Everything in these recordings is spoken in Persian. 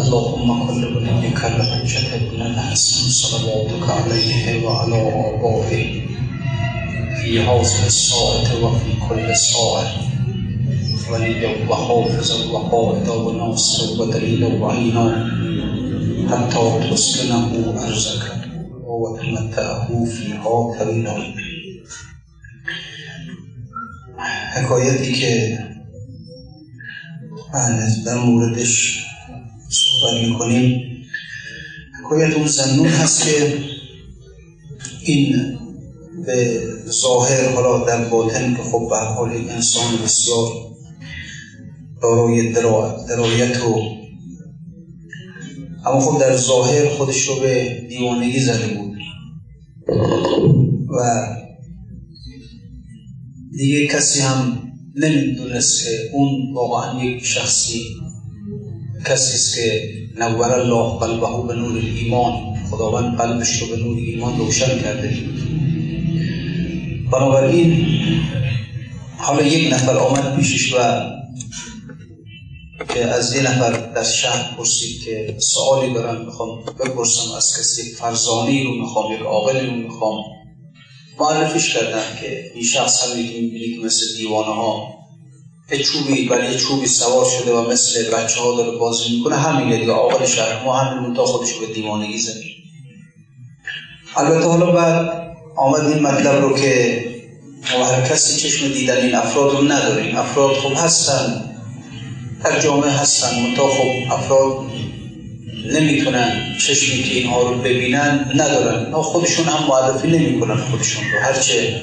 اللهم كل وليك الحجة ابن الحسن صلواتك عليه وعلى آبائه. في هذه الساعة وفي كل ساعة وليا وحافظا وقائدا وناصرا ودليلا وعينا. حتى تسكنه أرزك وتمتعه فيها طويلا حکایتی که در موردش صحبت می‌کنیم. حکایت اون زنون هست که این به ظاهر حالا در باطن که خب به حال انسان بسیار دارای درایت و اما خب در ظاهر خودش رو به دیوانگی زده بود. و دیگه کسی هم نمی‌دونست که اون واقعا یک شخصی کسی است که نور الله قلبه به نور ایمان خداوند قلبش رو به نور ایمان روشن کرده. بنابراین حالا یک نفر آمد پیشش و که از یه نفر در شهر پرسید که سوالی دارم می‌خوام بپرسم از کسی فرزانی رو می‌خوام یک عاقلی رو می‌خوام. معرفیش کردن که این شخص هم که مثل دیوانه ها یه چوبی برای چوبی سوار شده و مثل بچه ها داره بازی می‌کنه. همین دیگه آقل شهر ما همین تا خودش به دیوانگی زده البته حالا بعد آمد این مطلب رو که ما هر کسی چشم دیدن این افراد رو نداریم. افراد خوب هستن در جامعه هستن. منتها خب افراد نمی‌تونن چشمی که اینها رو ببینن ندارن. خودشون هم معرفی نمی‌کنن خودشون رو. هرچه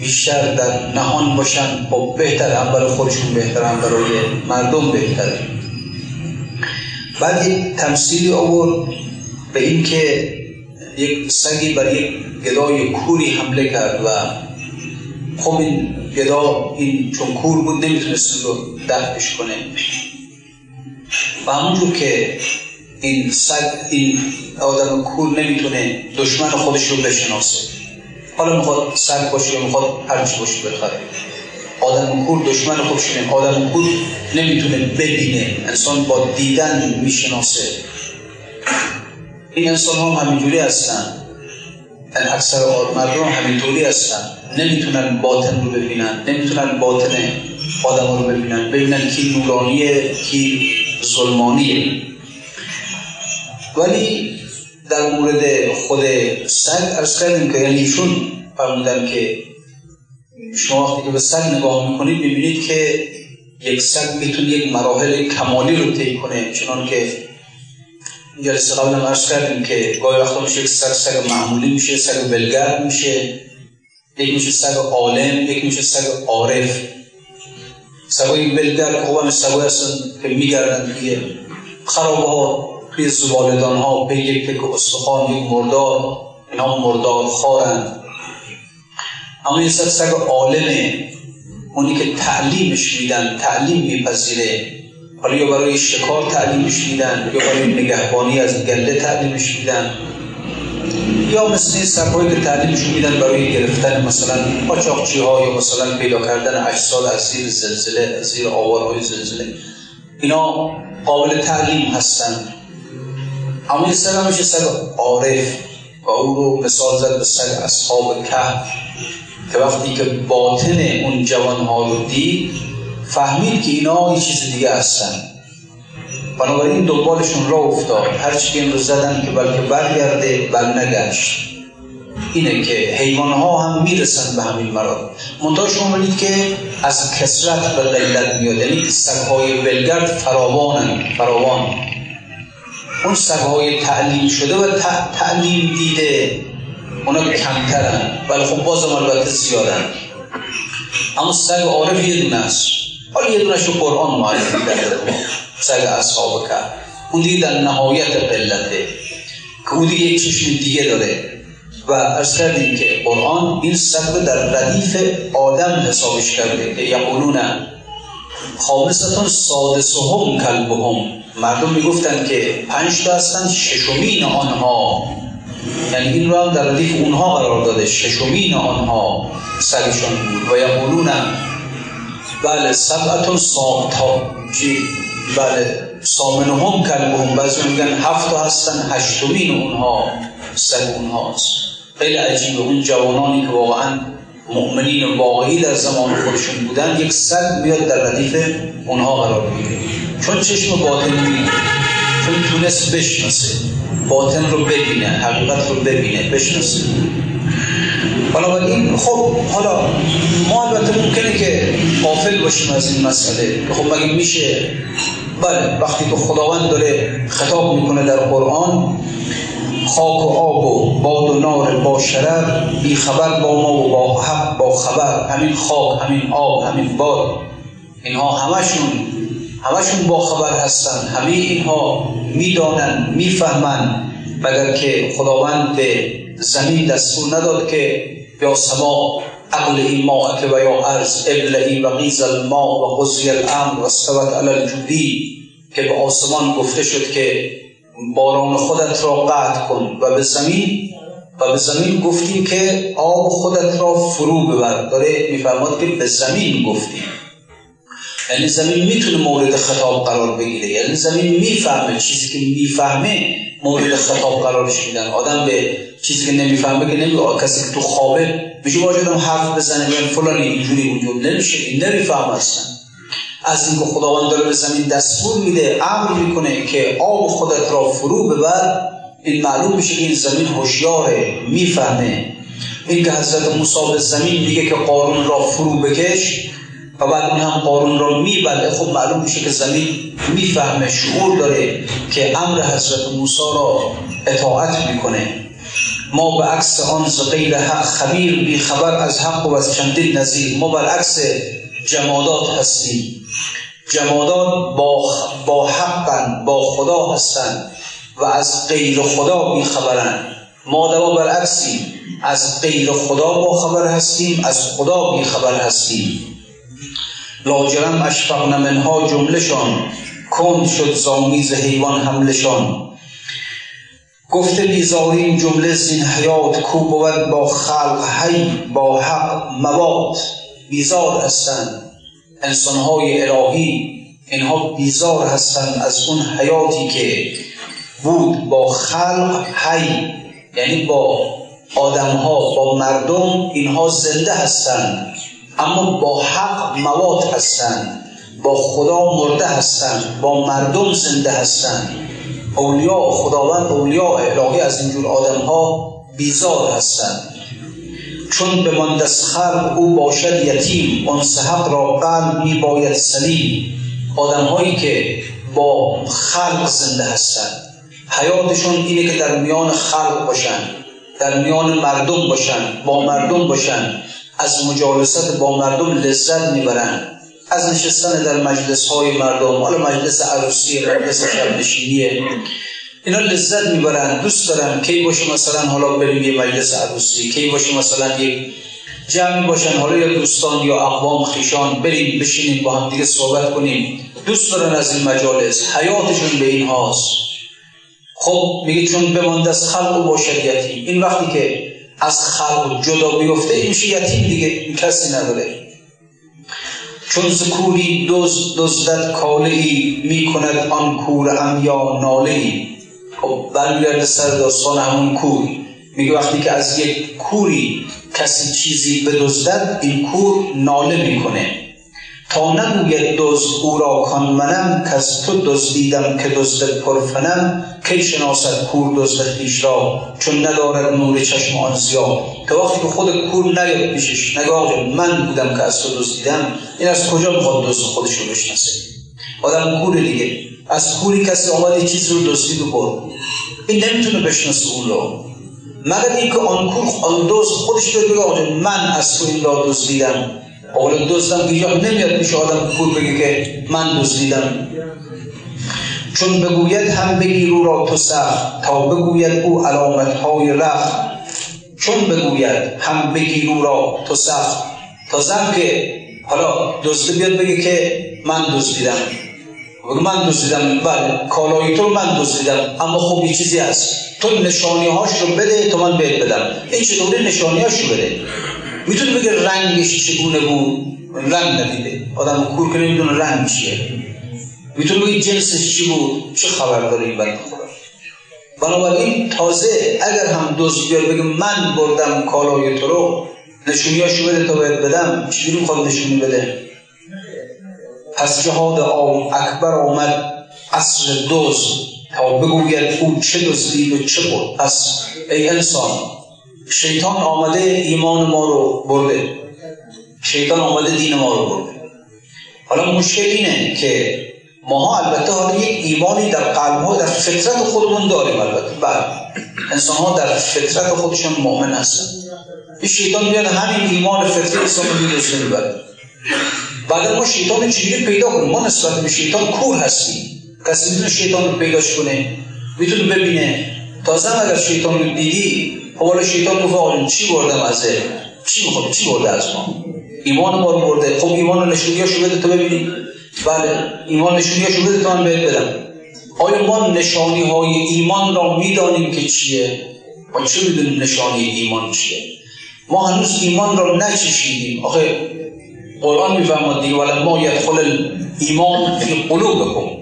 بیشتر در نهان باشن خب بهتر هم برای خودشون بهتر هم برای مردم بهتره بعد یک تمثیلی آورد به این که یک سگی بر یک گدای کوری حمله کرد و خب این گدا این چون کور بود نمی‌تونست رو دفعش کنه. و همونجور که این سگ این آدم کور نمی‌تونه دشمن خودش رو بشناسه. حالا می‌خواد سگ باشه یا می‌خواد هرچی باشه بخواد آدم کور دشمن خودش نیم آدم کور نمی‌تونه ببینه. انسان با دیدن می‌شناسه. این انسان هم همینجوری هستن. اکثر مردم همینطوری هستن. نمی‌تونن باطن رو ببینن. نمی‌تونن باطن آدم رو ببینن. ببینن کی نورانیه کی ظلمانیه. ولی در مورد خود سگ ارز کردیم که یعنی ایشون فرمودن که شما وقتی که به سگ نگاه می‌کنید می‌بینید که یک سگ می‌تونه یک مراحل کمالی رو طی کنه. چنان که جلسه قبل هم ارز کردیم که گاهی وقتا میشه یک سگ سگ معمولی میشه سگ بلگرد میشه یک میشه سگ عالم یک میشه سگ عارف. سگای بلگرد خوبا سگای هستن که میگردن توی خرابه ها توی زبالدان ها به یک تک استخوان یک مردار اینا مردار خارند اما این سگ سگ عالمه. اونی که تعلیمش میدن تعلیم میپذیره. حالا یا برای شکار تعلیمش میدن یا برای نگهبانی از گله تعلیمش میدن. یا مثل این سگهایی که تعلیمش میدن برای گرفتن مثلا قاچاقچی ها یا مثلا پیدا کردن اجساد از زیر زلزله از زیر آوارهای زلزله. اینا قابل تعلیم هستن. این سگ همیشه سگ عارف و او رو مثال زد به سگ اصحاب کهف. که وقتی که باطن اون جوانها رو دید فهمید که اینا یه چیز دیگه هستن. بنابراین دنبالشون را افتاد. هرچی که این رو زدن که بلکه برگرده بر نگشت. اینه که حیوان ها هم می‌رسن به همین مراد. منتها شما که از کسرت به قلت میاد. یعنی سگهای بلگرد فراوانن فراوان. اون سگهای تعلیم شده و تعلیم دیده اونا کمترن. ولی خب بازم البته زیادن. اما سگ عارف یه دونه است. حالا یه دونش رو قرآن معرفی کرده. سگ اصحاب کرد اون دیگه در نهایت قلته. که اون دیگه چشم دیگه داره. و ارز کردیم که قرآن این سگ در ردیف آدم حسابش کرده که یقولون خامستون سادسهم کلبهم. مردم می‌گفتن که پنج تا هستن ششمین آنها. یعنی این رو در ردیف اونها قرار داده ششمین آنها سگشان بود. و یقولون بله سبعتون ساقتا بله سامن هم کلبهم. بعضی میگن هفت هستن هشتمین اونها سگ اونهاست خیلی عجیبه اون جوانانی که واقعا مؤمنین واقعی در زمان خودشون بودن یک سگ میاد در ردیف اونها قرار می‌گیره چون چشم باطن می‌بینه. چون تونست بشناسه. باطن رو ببینه حقیقت رو ببینه بشناسه. بنابراین خب حالا ما البته ممکنه که قافل باشیم از این مسئله. خب مگه میشه؟ بله وقتی که خداوند داره خطاب می‌کنه در قرآن خاک و آب و باد و نار با شرر بی خبر با ما و با حق با خبر. همین خاک همین آب همین باد. اینها همشون همشون با خبر هستن. همه اینها می‌دانن می‌فهمن. مگر که خداوند به زمین دستور نداد که یا سما این ماء و یا ارز ابلعی و غیز الماء و غزی الامر و استوت علی الجودی. که به آسمان گفته شد که باران خودت را قطع کن و به زمین و به زمین گفتیم که آب خودت را فرو ببر. داره میفرماد که به زمین گفتیم. یعنی زمین می‌تونه مورد خطاب قرار بگیره. یعنی زمین می‌فهمه چیزی که می‌فهمه مورد خطاب قرارش میدن آدم به چیزی که نمی‌فهمه که نمیگه کسی که تو خوابه میشه باید حرف بزنه یعنی فلانی اینجوری اونجور نمیشه این نمیفهم اصلا. از اینکه خداوند داره به زمین دستور میده امر می‌کنه که آب خودت را فرو ببر. این معلوم میشه که این زمین هوشیاره می‌فهمه. این که حضرت موسی به زمین میگه که قارون را فرو بکش و بعد اون هم قارون را میبله خب معلوم میشه که زمین می‌فهمه شعور داره که امر حضرت موسی را اطاعت می‌کنه. ما به عکس آن ز حق خبیر بی خبر از حق و از چندین نظیر. ما برعکس جمادات هستیم. جمادات با, با حقن با خدا هستند و از غیر خدا بی خبرن. ما دوا برعکسیم. از غیر خدا با خبر هستیم از خدا بی خبر هستیم. لاجرم اشفقن منها جملشان کند شد زامیز حیوان حملشان گفته بیزاریم جمله زین حیات کو بود با خلق حی با حق مواد بیزار هستند انسانهای الهی اینها بیزار هستند از اون حیاتی که بود با خلق حی یعنی با آدمها با مردم اینها زنده هستند اما با حق مواد هستند با خدا مرده هستند با مردم زنده هستند اولیاء خداوند اولیاء الهی از اینجور آدم ها بیزار هستند چون به از خلق او باشد یتیم اون حق را قلب می باید سلیم. آدم هایی که با خلق زنده هستند حیاتشون اینه که در میان خلق باشن در میان مردم باشن با مردم باشن. از مجالست با مردم لذت می‌برن از نشستن در مجلس های مردم حالا مجلس عروسی مجلس شبنشینیه اینا لذت می‌برن دوست دارن. کی باشه مثلا حالا بریم یه مجلس عروسی کی باشه مثلا یک جمعی باشن حالا یا دوستان یا اقوام خیشان بریم بشینیم با هم دیگه صحبت کنیم. دوست دارن از این مجالس. حیاتشون به این هاست. خب میگه چون بماند از خلق و باشد یتیم این وقتی که از خلق جدا بیفته. این میشه یتیم دیگه؟ کسی نداره. چون زکوری دوز دزدت کاله ای می کند آن کور هم یا ناله ای خب برمیگرده سر داستان همون کور. میگه وقتی که از یک کوری کسی چیزی بدزدد این کور ناله می‌کنه. تا نگوید دوز او را کان منم که از تو دزدیدم که دزد پرفنم کی شناسد کور دزد خیش را؟ چون ندارد نور چشم آن زیاد تا وقتی که خود کور نیاد پیشش نگاه من بودم که از تو دزدیدم. این از کجا می‌خواد دزد خودش رو بشناسه؟ آدم کور دیگه. از کوری کسی آمد چیز رو دزدید و برد. این نمی‌تونه بشناسه اون رو مگر اینکه آن کور آن دوست خودش رو بگه من از تو این را دزدیدم. اول دوستم که نمیاد میشه آدم کور بگه که من دزدیدم چون بگوید هم بگیر او را تو سخت تا بگوید او علامت های رخت چون بگوید هم بگیر او را تو سخت تا زن که حالا دزده بیاد بگه که من دزدیدم من دزدیدم بله کالای تو من دزدیدم اما یه چیزی هست. تو نشانی هاش رو بده تا من بهت بدم. این چطوری نشانی هاش رو بده؟ می‌تونه بگه رنگش چگونه بود؟ رنگ ندیده. آدم کور که نمی‌دونه رنگ چیه. می‌تونه بگید جنسش چی بود؟ چه خبر داره این بند خدا؟ بنابراین تازه اگر هم دوست بیاد بگه من بردم کالای تو رو نشونیاشو بده تا باید بدم چجوری می‌خواد نشونی بده؟ پس جهاد اکبر آمد اصر دوز تا بگوید او چه دزدید و چه بود؟ پس ای انسان شیطان آمده ایمان ما رو برده. شیطان آمده دین ما رو برده. حالا مشکل اینه که ماها البته حالا یک ایمانی در قلب ها در فطرت خودمون داریم البته. بعد انسان ها در فطرت خودشون مؤمن هستن. این شیطان میاد همین ایمان فطری انسان رو میدوزه می‌بره. بعد ما شیطان چجوری پیدا کنیم؟ ما نسبت به شیطان کور هستیم. کسی می‌تونه شیطان رو پیداش کنه؟ می‌تونه ببینه؟ تازه اگر شیطان رو دیدی حالا شیطان رو چی بردم ازه چی می‌خواد چی برده از ما؟ ایمان ما رو برده. خب ایمان رو نشونیاشو بده تو ببینی. بله ایمان نشونیاشو بده تا من بهت بدم. آیا ما نشانی های ایمان را می‌دانیم که چیه؟ ما چه می‌دونیم نشانی ایمان چیه؟ ما هنوز ایمان را نچشیدیم. آخه قرآن میفرماد دیگه ما یدخل ایمان فی قلوبکم.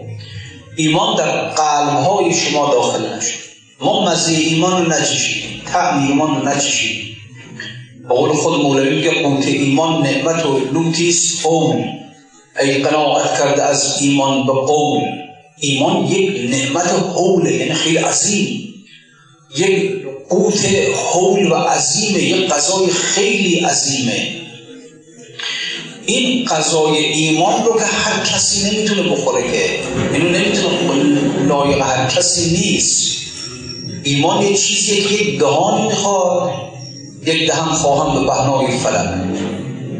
ایمان در قلب های شما داخل نشد ما مزه ایمان رو نچشیدیم تعم ایمان رو نچشیدیم. به قول خود مولوی میگه قوت ایمان نعمت و لوتیس قوم. ای قناعت کرده از ایمان به قوم. ایمان یک نعمت حوله یعنی خیلی عظیم. یک قوت حول و عظیمه یک قضای خیلی عظیمه. این قضای ایمان رو که هر کسی نمی‌تونه بخوره که. اینو نمی‌تونه لایق هر کسی نیست. ایمان یه چیزیه که یک دهانی می‌خواد یک دهن خواهم به بهنای فلک.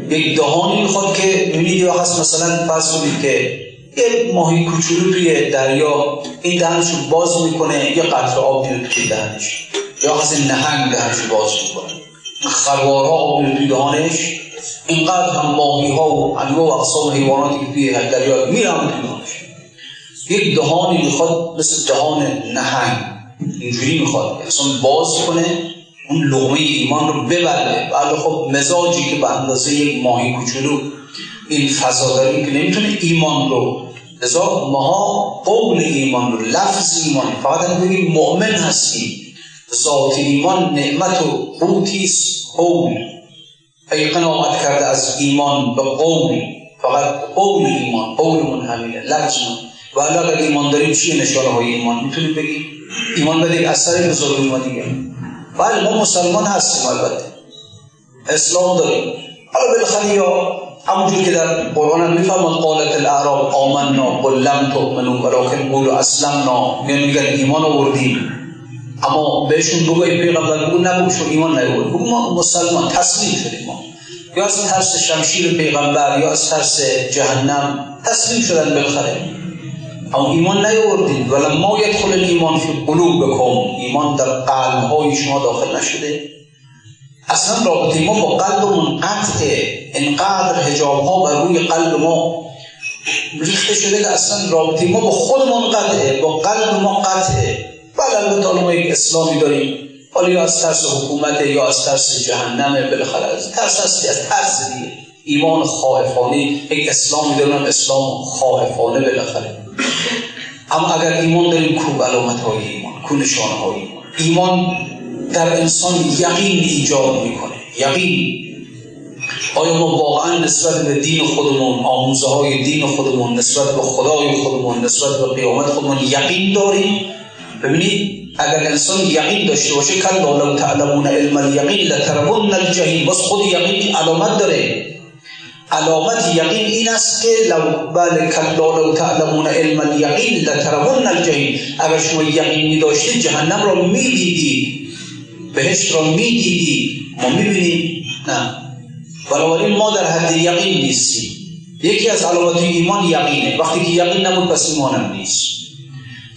یک دهانی می‌خواد که می‌بینید یا هست مثلا فرض کنید که یه ماهی کوچولو توی دریا این دهنش باز می‌کنه یه قطر آب میره توی دهنش یا هست نهنگ دهنش باز می‌کنه. خروارها آب میره توی دهانش. اینقدر هم ماهی ها و انواع و اقسام حیواناتی که توی دریا میرن توی دهانش. یک دهانی می‌خواد مثل دهان نهنگ. اینجوری می‌خواد. اصلا باز کنه اون لغمه ایمان رو ببره. بله خب مزاجی که به اندازه یک ماهی کوچولو این فضا داریم که نمی‌تونه ایمان رو لذا ماها قول ایمان رو لفظ ایمان فقط هم بگیم مؤمن هستیم. ذات ایمان نعمت و قوتیست قول. ای قناعت کرده از ایمان به قول فقط قول ایمان قولمون همینه لفظ و اگر ایمان داریم چیه نشانه های ایمان؟ می‌تونیم بگیم ایمان بده اثر بزرگ دیگه. بله ما مسلمان هستیم البته. اسلام داریم. حالا بالاخره یا همونجور که در قرآن هم میفرماد قالت الاعراب آمنا قل لم تؤمنوا ولكن قولوا اسلمنا. میان میگن ایمان آوردیم. اما بهشون بگو ای پیغمبر بگو نبگو شما ایمان نیورد بگو ما مسلمان تسلیم شدیم ما. یا از ترس شمشیر پیغمبر یا از ترس جهنم تسلیم شدن بالاخره. اما ایمان نیاوردید ما یدخل ایمان فی قلوبکم ایمان در قلب های شما داخل نشده. اصلا رابطه ما با قلبمون قطعه. انقدر هجاب ها بر روی قلب ما ریخته شده که اصلا رابطه ما با خودمون قطعه با قلب ما قطعه. بله البته ما یک اسلامی داریم. حالا یا از ترس حکومت یا از ترس جهنم بالاخره از ترس هستی از ترس دیگه. ایمان خائفانه یک اسلامی داریم اسلام خائفانه بالاخره. اما اگر ایمان داریم کو علامت های ایمان کو نشانه های ایمان. ایمان در انسان یقین ایجاد می‌کنه. یقین. آیا ما واقعا نسبت به دین خودمون آموزه های دین خودمون نسبت به خدای خودمون نسبت به قیامت خودمون یقین داریم؟ ببینید اگر انسان یقین داشته باشه کلا لو تعلمون علم الیقین لترون الجحیم. بس خود یقین علامت داره. علامت یقین این است که لو بل کلا لو تعلمون علم الیقین لترون الجحیم. اگر شما یقینی داشته جهنم را می‌دیدی بهشت را می‌دیدی ما می‌بینیم. نه. بنابراین ما در حد یقین نیستیم. یکی از علامات ایمان یقینه. وقتی که یقین نبود پس ایمانم نیست.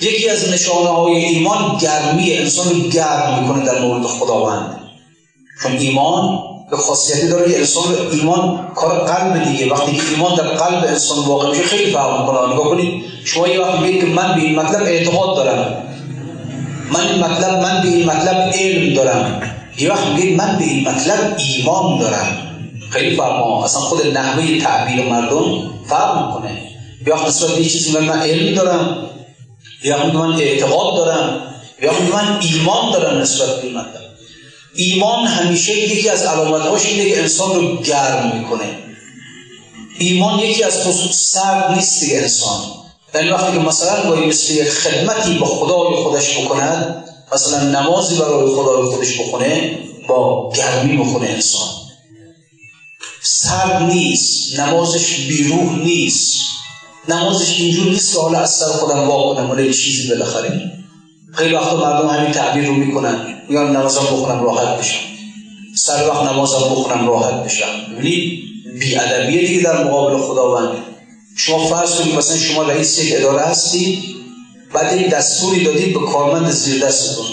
یکی از نشانه های ایمان گرمی. انسان گرم می‌کنه در مورد خداوند. چون ایمان به خاصیتی داره که انسان ایمان کار قلب دیگه. وقتی که ایمان در قلب انسان واقع میشه خیلی فرق می‌کنه. نگاه کنید شما یه وقت میگید که من به این مطلب اعتقاد دارم. من این مطلب من به این مطلب علم دارم. یه وقت میگید من به این مطلب ایمان دارم. خیلی فرق اصلا خود نحوه تعبیر مردم فرق می‌کنه. یا نسبت به چیزی من علم دارم یا من اعتقاد دارم یا من ایمان دارم نسبت به این ایمان همیشه یکی از علامتهاش اینه که انسان رو گرم می‌کنه. ایمان یکی از خصوص سرد نیست انسان. یعنی وقتی که مثلا باید مثل خدمتی با خدای خودش بکند مثلا نمازی برای خدای خودش بخونه با گرمی بخونه انسان. سرد نیست نمازش بیروح نیست. نمازش اینجور نیست که حالا از سر خودم وا کنم ولی چیزی بالاخره. خیلی وقتا مردم همین تعبیر رو می‌کنن. میگن نمازم بخونم راحت بشم سر وقت نمازم بخونم راحت بشم ببینید بیادبیه دیگه در مقابل خداوند شما فرض کنید مثلا شما رئیس یک اداره هستید بعد این دستوری دادید به کارمند زیر دستتون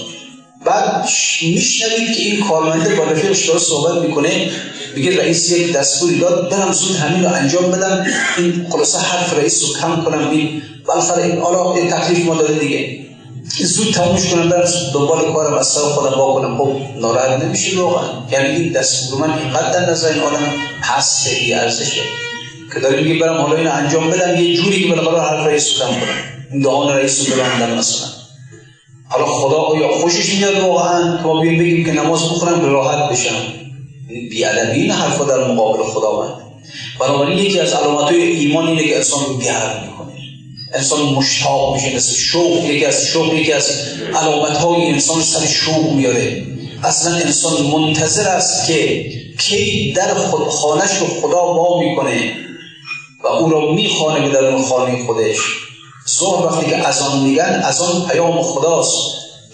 بعد میشنوید که این کارمنده با رفیقش داره صحبت می‌کنه میگه رئیس یک دستوری داد برم زود همین رو انجام بدم این خلاصه حرف رئیس رو کم کنم این بالاخره این حالا تکلیف ما داره دیگه زود تمومش کنم برم دنبال کارم از سر خودم با کنم خب ناراحت نمیشه واقعا. یعنی این دستور من اینقدر در نظر این آدم هسته ای ارزشه. که داره میگه برم حالا اینو انجام بدم یه جوری که بالاخره حرف رئیس کنم. این دهان رئیس رو ببندم مثلا. حالا خدا آیا خوشش میاد واقعا؟ که ما بگیم که نماز بخونم به راحت بشم. بیادبی این حرفا در مقابل خداوند بنابراین یکی از علامت ایمان اینه که انسان انسان مشتاق میشه مثل شوق یکی از شوق یکی از علامت های انسان سر شوق میاره. اصلا انسان منتظر است که کی در خود خانش رو خدا با می‌کنه و او را می‌خوانه به درون خانه خودش. ظهر وقتی که از آن میگن از آن پیام خداست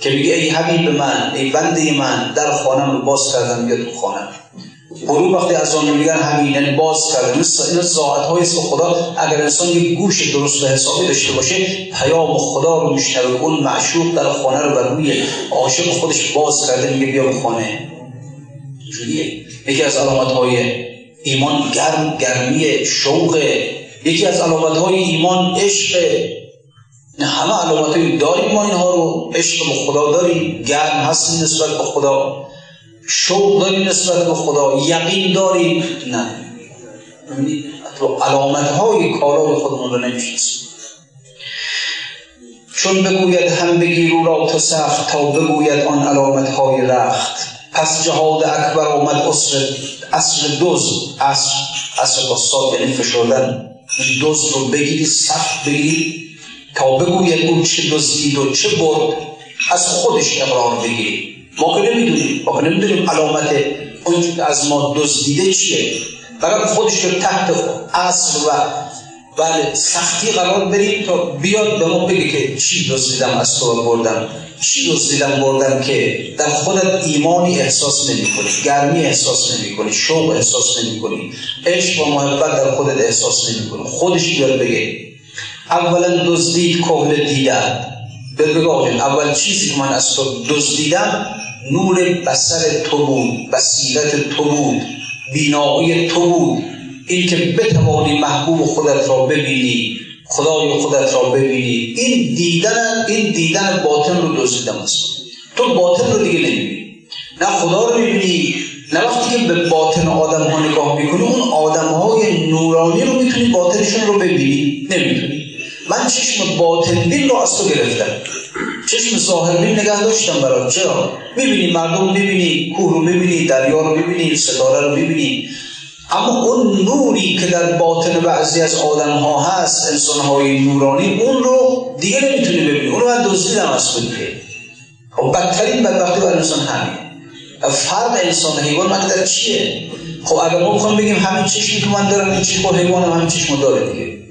که میگه ای حبیب من ای بنده من در خانم رو باز کردم بیا تو خانم غروب وقتی از آن میگن همین یعنی باز مثل این ساعت های است خدا اگر انسان یک گوش درست و حسابی داشته باشه پیام خدا رو میشنوه. اون معشوق در خانه رو بر روی عاشق خودش باز کرده میگه بیا به خانه. یکی از علامت های ایمان گرم گرمی شوق. یکی از علامت های ایمان عشق. نه همه علامت داریم ما اینها رو. عشق به خدا داریم. گرم هستیم نسبت به خدا. شوق داریم نسبت به خدا یقین داریم؟ نه. علامت های کارای خودمون رو نمی‌شناسیم چون بگوید هم بگیر او را تو سخت تا بگوید آن علامت های رخت. پس جهاد اکبر آمد اصر اصر دوز اصر اصر با ساد یعنی فشردن. دوز رو بگیری سخت بگیری تا بگوید او چه دزدید و چه برد از خودش اقرار بگیری ما که نمی‌دونیم ما که نمی‌دونیم علامت اون از ما دزدیده چیه. فقط خودش رو تحت اصل و بله سختی قرار بریم تا بیاد به ما بگه که چی دزدیدم از تو بردم چی دزدیدم بردم که در خودت ایمانی احساس نمی کنی گرمی احساس نمی کنی شوق احساس نمی کنی عشق و محبت در خودت احساس نمی کنی خودش بیاد بگه اولا دزدید کهل دیدن به اول چیزی که من از تو دزدیدم نور بسر تو بود بصیرت تو بود بینایی تو بود. این که بتوانی محبوب خودت را ببینی خدای خودت را ببینی. این دیدن این دیدن باطن رو دزدیدم است تو باطن رو دیگه نمی‌بینی. نه خدا رو می‌بینی نه وقتی که به باطن آدم ها نگاه می‌کنی اون آدم های نورانی رو می‌تونی باطنشون رو ببینی؟ نمی‌تونی. من چشم باطن بین رو از تو گرفتم. چشم ظاهر بین نگه داشتم برای چرا؟ می‌بینی مردم می‌بینی کوه رو می‌بینی دریا رو می‌بینی ستاره رو می‌بینی. اما اون نوری که در باطن بعضی از آدم ها هست انسان های نورانی اون رو دیگه نمی‌تونی ببینی. اون رو من دزدیدم از خود خب بدترین بدبختی بر انسان همین. فرق انسان حیوان در چیه؟ خب اگر ما بخوام بگیم همین چشمی که من دارم این چشم حیوانم همین چشم داره دیگه.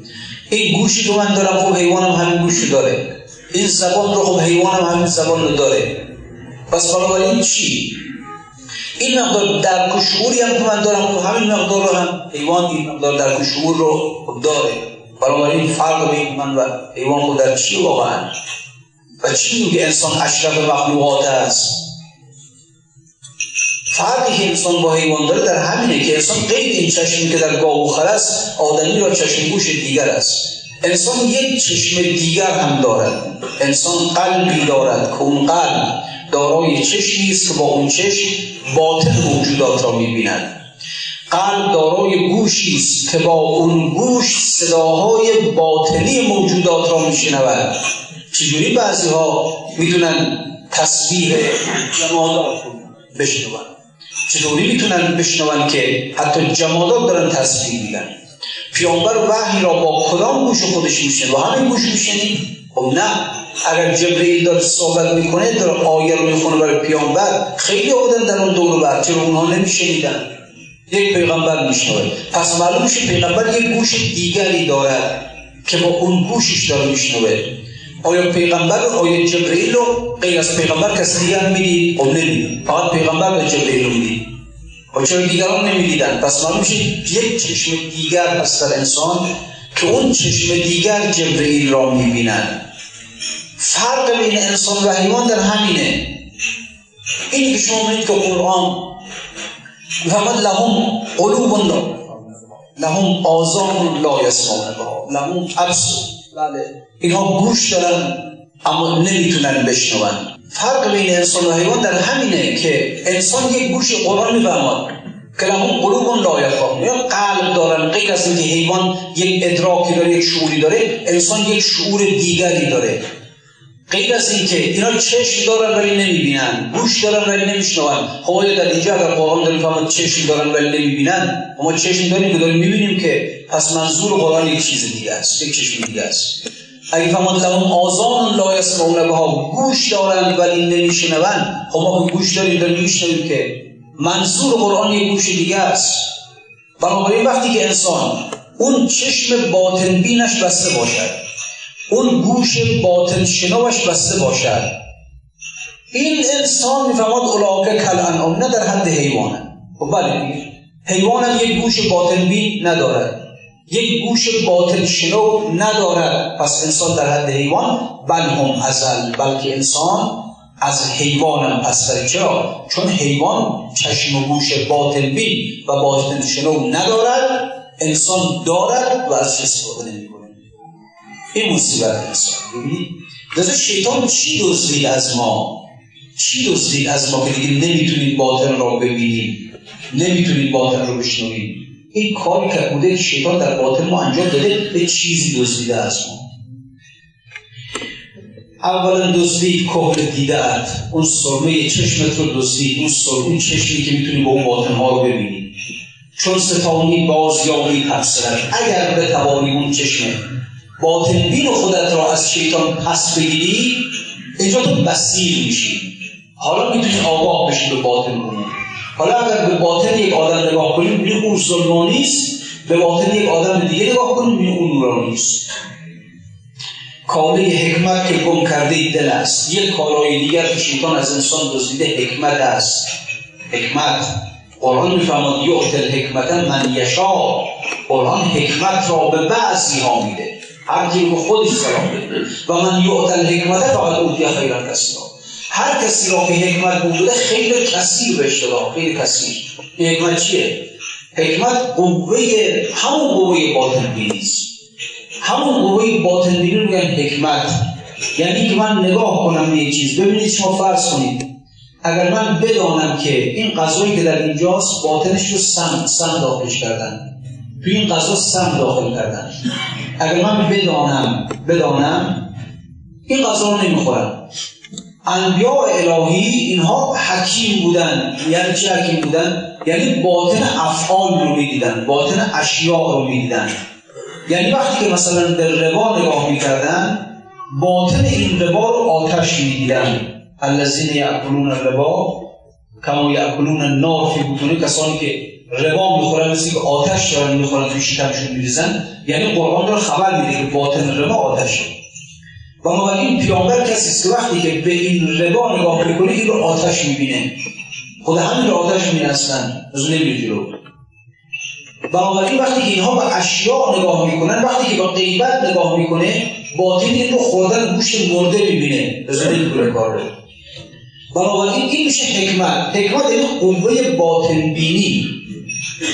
این گوشی که من دارم خب حیوانم همین گوش داره این زبان رو خب حیوانم همین زبان رو داره پس بنابراین چی این مقدار در شعوری هم که من دارم تو همین مقدار رو هم حیوان این مقدار در شعور رو داره بنابراین فرق بین من و حیوان خود در چی واقعا و چی میگه انسان اشرف مخلوقات است فرقی که انسان با حیوان داره در همینه که انسان غیر این چشمی که در گاو و خر آدمی را چشم گوش دیگر است. انسان یک چشم دیگر هم دارد. انسان قلبی دارد که اون قلب. دارای چشمی است که با اون چشم باطن موجودات را می‌بیند. قلب دارای گوشی است که با اون گوش صداهای باطنی موجودات را میشنود. چجوری بعضی ها تصویر جمادات بشنون. چطوری می‌تونن بشنون که حتی جمادات دارن تصویر میدن پیامبر وحی را با کدام گوش خودش میشنه با همین گوش میشنید خب نه. اگر جبرئیل داره صحبت می‌کنه داره آیه رو می‌خونه برای پیامبر خیلی بودن در اون دور بعد چرا اونها نمیشنیدن. یک پیغمبر میشنوه. پس معلوم میشه پیغمبر یک گوش دیگری دارد که با اون گوشش داره میشنوه. آیا پیغمبر آیا جبرئیل رو غیر از پیغمبر کسی دیگر می‌دید او نمی‌دید فقط پیغمبر به جبرئیل رو می‌دید. و چرا دیگران نمی‌دیدن؟ پس معلوم میشه یک چشم دیگر هست در انسان که اون چشم دیگر جبرئیل را می‌بینن فرق بین انسان و حیوان در همینه. این که شما می‌دید که قرآن محمد لهم قلوب لهم آزان لا یسمعون بها. لهم ابصر بله. اینها گوش دارن اما نمی‌تونن بشنون. فرق بین انسان و حیوان در همینه که انسان یک گوش قرآن می‌فهمد که لهم قلوب لا یا قلب دارن. غیر از اینکه حیوان یک ادراکی داره یک شعوری داره انسان یک شعور دیگری داره. غیر از اینکه اینا چشم دارن ولی نمی‌بینن گوش دارن ولی نمیشنون. خب در اینجا اگر قرآن داریم فهمد چشم دارن ولی نمی‌بینن؟ ما چشم داریم که داریم می‌بینیم که پس منظور قرآن یک چیز دیگه است یک چشم دیگه است. اگه فهمد لهم آزان لا یسمعون بها گوش دارن ولی نمیشنون خب ما گوش داریم داریم میشنویم که منظور قرآن یک گوش دیگه است. بنابراین وقتی که انسان اون چشم باطن بینش بسته باشد اون گوش باطن شنوش بسته باشد. این انسان می‌فهمد اولاکه کل انعام نه در حد حیوانه. خب بله حیوان هم یک گوش باطن بین ندارد. یک گوش باطن شنو ندارد. پس انسان در حد حیوان؟ بل هم ازل بلکه انسان از حیوان هم پستر چرا؟ چون حیوان چشم و گوش باطن بین و باطن شنو ندارد انسان دارد و از نمی این مصیبت انسان ببینید لذا شیطان چی دزدید از ما؟ چی دزدید از ما که دیگه نمی‌تونید باطن را ببینیم نمی‌تونید باطن رو بشنویم این کاری که بوده شیطان در باطن ما انجام داده به چیزی دزدیده از ما؟ اولا دزدید کهل دیده اون سرمه چشمت رو دزدید. اون سرمه چشمی که می‌تونی با اون باطن ها رو ببینی. چون ستانی باز یا میپسرد اگر به توانی اون چشمه باطن بین خودت را از شیطان پس بگیری اینجا تو بسیر میشی. حالا می‌تونی آگاه بشی به باطن اون حالا اگر به باطن یک آدم نگاه کنی می‌بینی اون ظلمانی است به باطن یک آدم دیگه نگاه کنی می‌بینی اون نورانی است کاله حکمت که گم کرده دل است. یک کالای دیگر که شیطان از انسان دزدیده حکمت است. حکمت. قرآن می‌فهمد یعت الحکمت من یشا قرآن حکمت را به بعضی ها میده. کی به خودش سلام بده. و من یعت الحکمت فقط اوتی خیرا کسی هر کسی را که حکمت بوده خیلی کثیر به اشتباه خیلی کثیر. حکمت چیه؟ حکمت قوه همون قوه باطن بینیست همون قوه باطن بینی رو میگن حکمت. یعنی که من نگاه کنم به چیز. ببینید شما فرض کنید. اگر من بدانم که این غذایی که در اینجاست باطنش رو سم سم داخلش کردن. تو این غذا سم داخل کردن. اگر من بدانم بدانم این غذا رو نمی‌خورم. انبیاء الهی اینها حکیم بودن. یعنی چه حکیم بودن؟ یعنی باطن افعال رو می‌دیدن باطن اشیاء رو می‌دیدن. یعنی وقتی که مثلا به ربا نگاه می‌کردن باطن این ربا رو آتش می‌دیدن. الذین یاکلون الربا کما یاکلون النار فی بطون کسانی که ربا می‌خورن مثل که آتش دارن می‌خورن توی شکمشون میریزن. یعنی قرآن خبر میده که باطن ربا آتشه. و این پیامبر کسی که وقتی که به این ربا نگاه می‌کنه این رو آتش می‌بینه. خود همین رو آتش می‌رسن از نمیره جلو. بنابراین وقتی که اینها به اشیاء نگاه می‌کنن وقتی که به غیبت نگاه می‌کنه باطن این رو خوردن گوشت مرده می‌بینه. از نمیره کار بنابراین این میشه حکمت. حکمت این قوه باطن بینی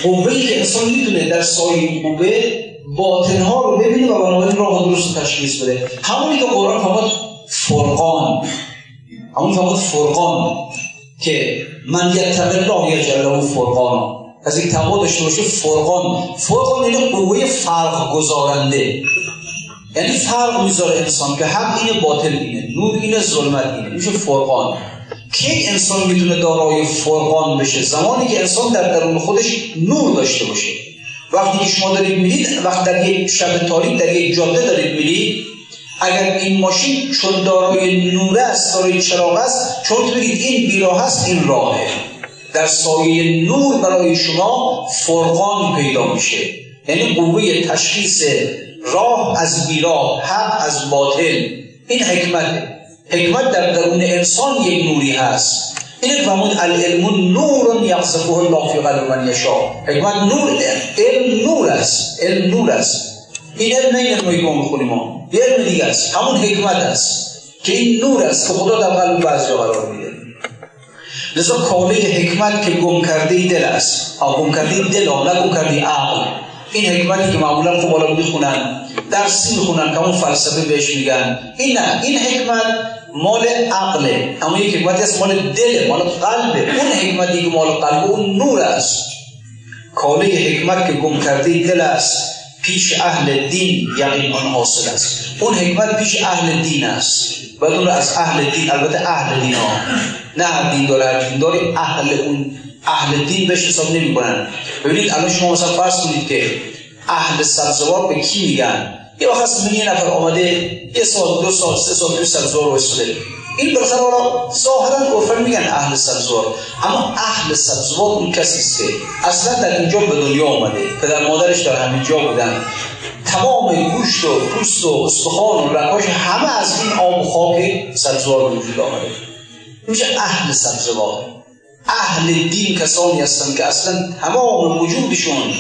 قوهی که انسان می‌تونه در سایه قوه باطنها رو ببینه و بنابراین راه درست تشخیص بده. همونی که قرآن فقط فرقان. همون فقط فرقان. که من یتقل الله یجعل له فرقان. از این تقوا داشته باشه فرقان. فرقان یعنی قوه فرق گذارنده یعنی فرق می‌ذاره انسان که حق اینه باطل اینه. نور اینه ظلمت اینه. میشه فرقان. کی انسان می‌تونه دارای فرقان بشه؟ زمانی که انسان در درون خودش نور داشته باشه. وقتی که شما دارید میرید وقتی در یک شب تاریک در یک جاده دارید میرید اگر این ماشین چون دارای نور است دارای چراغ است چون بگید این بیراه است این راهه. در سایه نور برای شما فرقان پیدا میشه. یعنی قوه تشخیص راه از بیراه حق از باطل. این حکمت حکمت در درون انسان یک نوری هست این فرمود العلم نور یقصفه الله فی قلب من یشا حکمت نور علم نور است علم نور است این علم نه علمی که ما ما یه علم دیگه است همون حکمت است که این نور است که خدا در قلب بعضی قرار میده لذا کاله حکمت که گم کرده دل است ها گم کرده دل ها نه گم کرده عقل این حکمتی که معمولا خب حالا می‌خونن درسی می‌خونن که اون فلسفه بهش میگن این نه این حکمت مال عقله اما یک حکمتی است مال دل مال قلبه اون حکمتی که مال قلب اون نور است. کاله حکمت که گم کرده دل است پیش اهل دین یقین آن حاصل است. اون حکمت پیش اهل دین است. بدون از اهل دین البته اهل دین ها نه هر دین داره هر دین داره اهل اون اهل دین بهش حساب نمی کنن ببینید الان شما مثلا فرض کنید که اهل سبزوار به کی میگن؟ وقت من یه نفر آمده یه سال دو سال سه سال سبزوار رو استده این بالاخره حالا ظاهرا عرفا میگن اهل سبزوار. اما اهل سبزوار اون کسی است که اصلا در اینجا به دنیا آمده. پدر مادرش در همین جا بودن. تمام گوشت و پوست و استخوان و رکاش همه از این آب و خاک سبزوار وجود آمده. میشه اهل سبزوار. اهل دین کسانی هستن که اصلا تمام وجودشون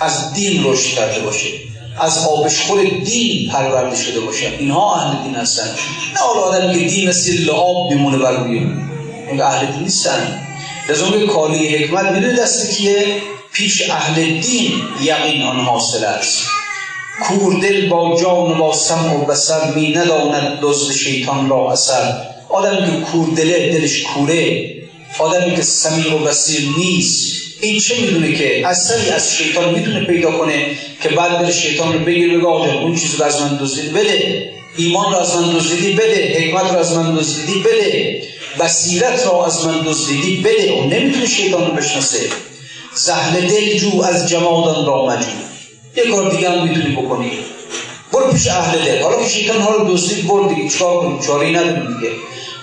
از دین رشد کرده باشه. از آبشخور دین پرورده شده باشه اینها اهل دین هستن. نه حالا آدم که دین مثل آب بیمونه بر این. اهل دین نیستن. لذا که کالی حکمت می‌دونه دست کیه؟ پیش اهل دین یقین آن حاصل است. کوردل با جان و با سم و بسر می نداند دزد شیطان را اثر. آدمی که کوردله دلش کوره آدمی که سمیع و بسیر نیست این چه می‌دونه که اثری از شیطان می‌تونه پیدا کنه که بعد بره شیطان رو بگیر بگه اون چیز رو از من دزدید بده. ایمان رو از من دزدیدی بده. حکمت رو از من دزدیدی بده. بصیرت را از من دزدیدی بده. اون نمی‌تونه شیطان رو بشناسه. زهل دل جو از جمادان را مجو یه کار دیگه هم می‌تونی بکنی. برو پیش اهل دل. حالا که شیطان ها رو دزدید برد دیگه. چکار کنی چاره نداریم دیگه.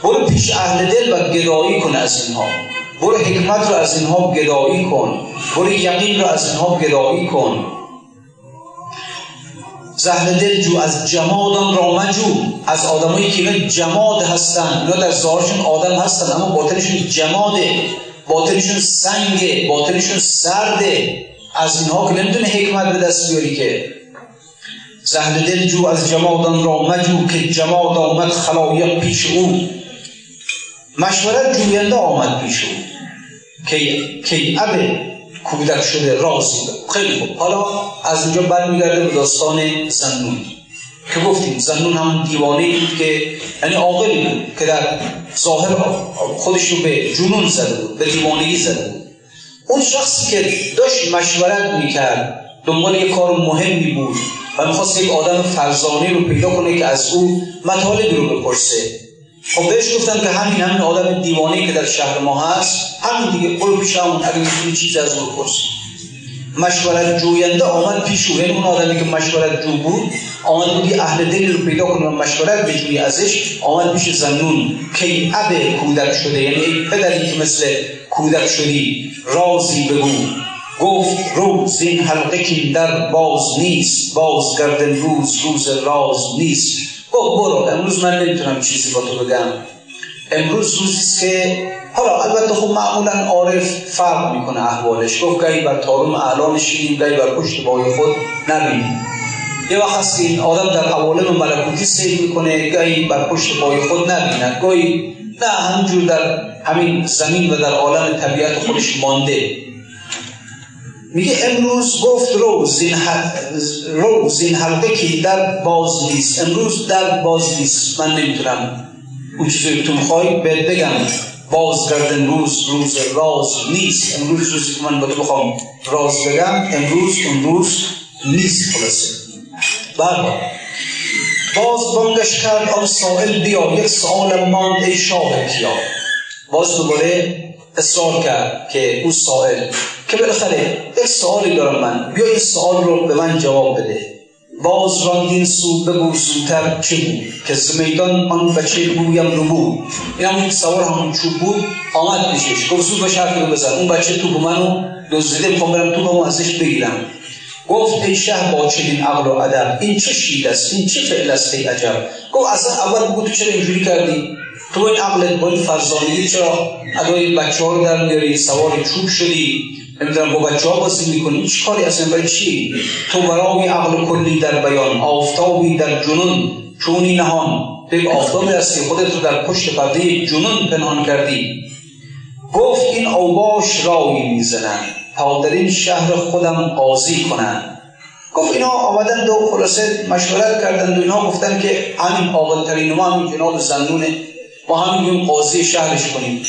برو پیش اهل دل و گدایی کن از اینها. برو حکمت رو از اینها گدایی کن. برو یقین رو از اینها گدایی کن. زهر دل جو از جمادان را مجو. از آدمایی که جماد هستن. اینا در ظاهرشون آدم هستن اما باطنشون جماده. باطنشون سنگه باطنشون سرده. از اینها که نمی‌تونه حکمت به دست بیاری که. زهر دل جو از جمادان را مجو که جماد آمد خلایق پیش او. مشورت جوینده آمد پیش او. کی اب کودک شده رازی خیلی خوب. حالا از اینجا برمیگرده به داستان زنون. که گفتیم زنون هم دیوانه بود که یعنی عاقلی بود که در ظاهر خودش رو به جنون زده بود به دیوانگی زده بود. اون شخصی که داشت مشورت می‌کرد دنبال یک کار مهمی بود و می‌خواست یک آدم فرزانه رو پیدا کنه که از او مطالبی رو بپرسه. خب بهش گفتم که همین همین آدم دیوانه که در شهر ما هست همین دیگه برو پیش همون اگه می‌تونی چیز از او پرسی مشورت جوینده آمد پیش او یعنی اون آدمی که مشورت جو بود آمد بودی اهل دلی رو پیدا کنه و مشورت بجوی ازش آمد پیش زنون. کی اب کودک شده یعنی پدری که مثل کودک شدی رازی بگو. گفت روز این حلقه که در باز نیست باز گردن روز روز راز نیست. گفت برو. امروز من نمی‌تونم چیزی با تو بگم. امروز روزیست که حالا البته خب معمولا عارف فرق می‌کنه احوالش. گفت گاهی بر تارم اعلا نشینیم گاهی بر پشت بای خود نبینیم. یه وقت هست این آدم در عوالم ملکوتی سیر می‌کنه گاهی بر پشت بای خود نبیند. گاهی نه همینجور در همین زمین و در عالم طبیعت خودش مانده. میگه امروز گفت روز این, روز این حلقه که در باز نیست. امروز در باز نیست. من نمی‌تونم اون چیزی تو می‌خوای بهت بگم. بازگرد امروز روز راز نیست. امروز روزی که من با تو بخوام راز بگم امروز اون روز نیست خلاصه. برها باز بانگش کرد آن سائل بیا. یک سوال ماند ای شاه کیا باز دوباره اصرار کرد که اون سائل. که بالاخره یک سوالی دارم من. بیا این سوال رو به من جواب بده. باز راندین سو بگو زودتر چه بود؟ که زمیدان آن بچه بویم رو بود. این همون سوار همون چوب بود آمد پیشش. گفت زود به شرط رو بزن. اون بچه تو منو دزدیده می‌خوام برم تو ازش بگیرم. گفت ای شه با چنین عقل و ادب این چه شید است؟ این چه فعل است ای عجب؟ گفت اصلا اول بگو تو چرا اینجوری کردی؟ تو این عقلت با این فرزانگی چرا ادای بچه ها رو در میاری؟ سوار چوب شدی؟ نمی‌دونم با بچه ها بازی می‌کنی. هیچ کاری اصلا. برای چی؟ تو برای عقل کلی در بیان آفتابی در جنون چونی نهان. به آفتابی هستی خودت رو در پشت پرده جنون پنهان کردی. گفت این اوباش راوی می‌زنن. تا در این شهر خودم قاضی کنن. گفت اینا آمدن دو خلاصه مشورت کردن و اینا گفتن که همین آقل ترین ما همین جناب زنونه ما همین قاضی شهرش کنیم.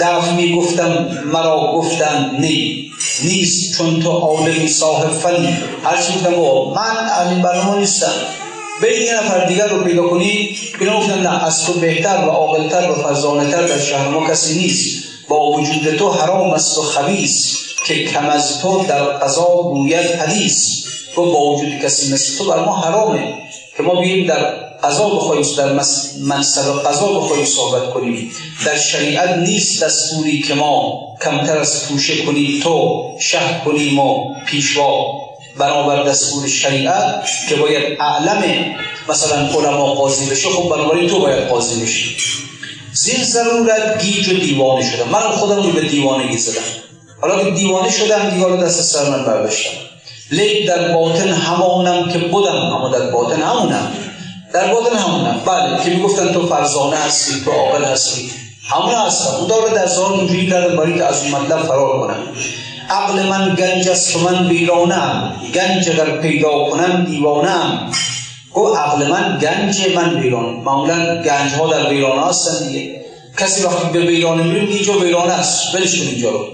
دف می گفتم مرا گفتن نی. نیست چون تو عالمی صاحب فنی هر چی گفتم من همین برنامه نیستم. به یه نفر دیگر رو پیدا کنی. اینا گفتن نه از تو بهتر و عاقلتر و فرزانهتر در شهر ما کسی نیست. با وجود تو حرام است و خبیث که کم از تو در قضا گوید حدیث. و با وجود کسی مثل تو بر ما حرامه که ما بیم در قضا بخواهیم در منصب قضا بخواهیم صحبت کنیم. در شریعت نیست دستوری که ما کمتر از توشه کنیم تو شه کنیم و پیشوا. برابر دستور شریعت که باید اعلم مثلا علما قاضی بشه خب بنابراین تو باید قاضی بشی. زیر ضرورت گیج و دیوانه شدم من خودم رو به دیوانگی زدم. حالا که دیوانه شدم دیگه دست سر من برداشتم. لیک در باطن همانم که بودم اما در باطن همونم. در باطن همونم بله که می‌گفتن تو فرزانه هستی تو عاقل هستی. همون هستم اون داره در ظاهر اینجوری کردن برای که از اون مطلب فرار کنم عقل من گنج است و من ویرانم گنج اگر پیدا کنم دیوانم او عقل من گنج من ویران معمولا گنج ها در ویرانه هستن دیگه. کسی وقتی به ویرانه میره اینجا ویرانه است. ولش کن اینجا رو.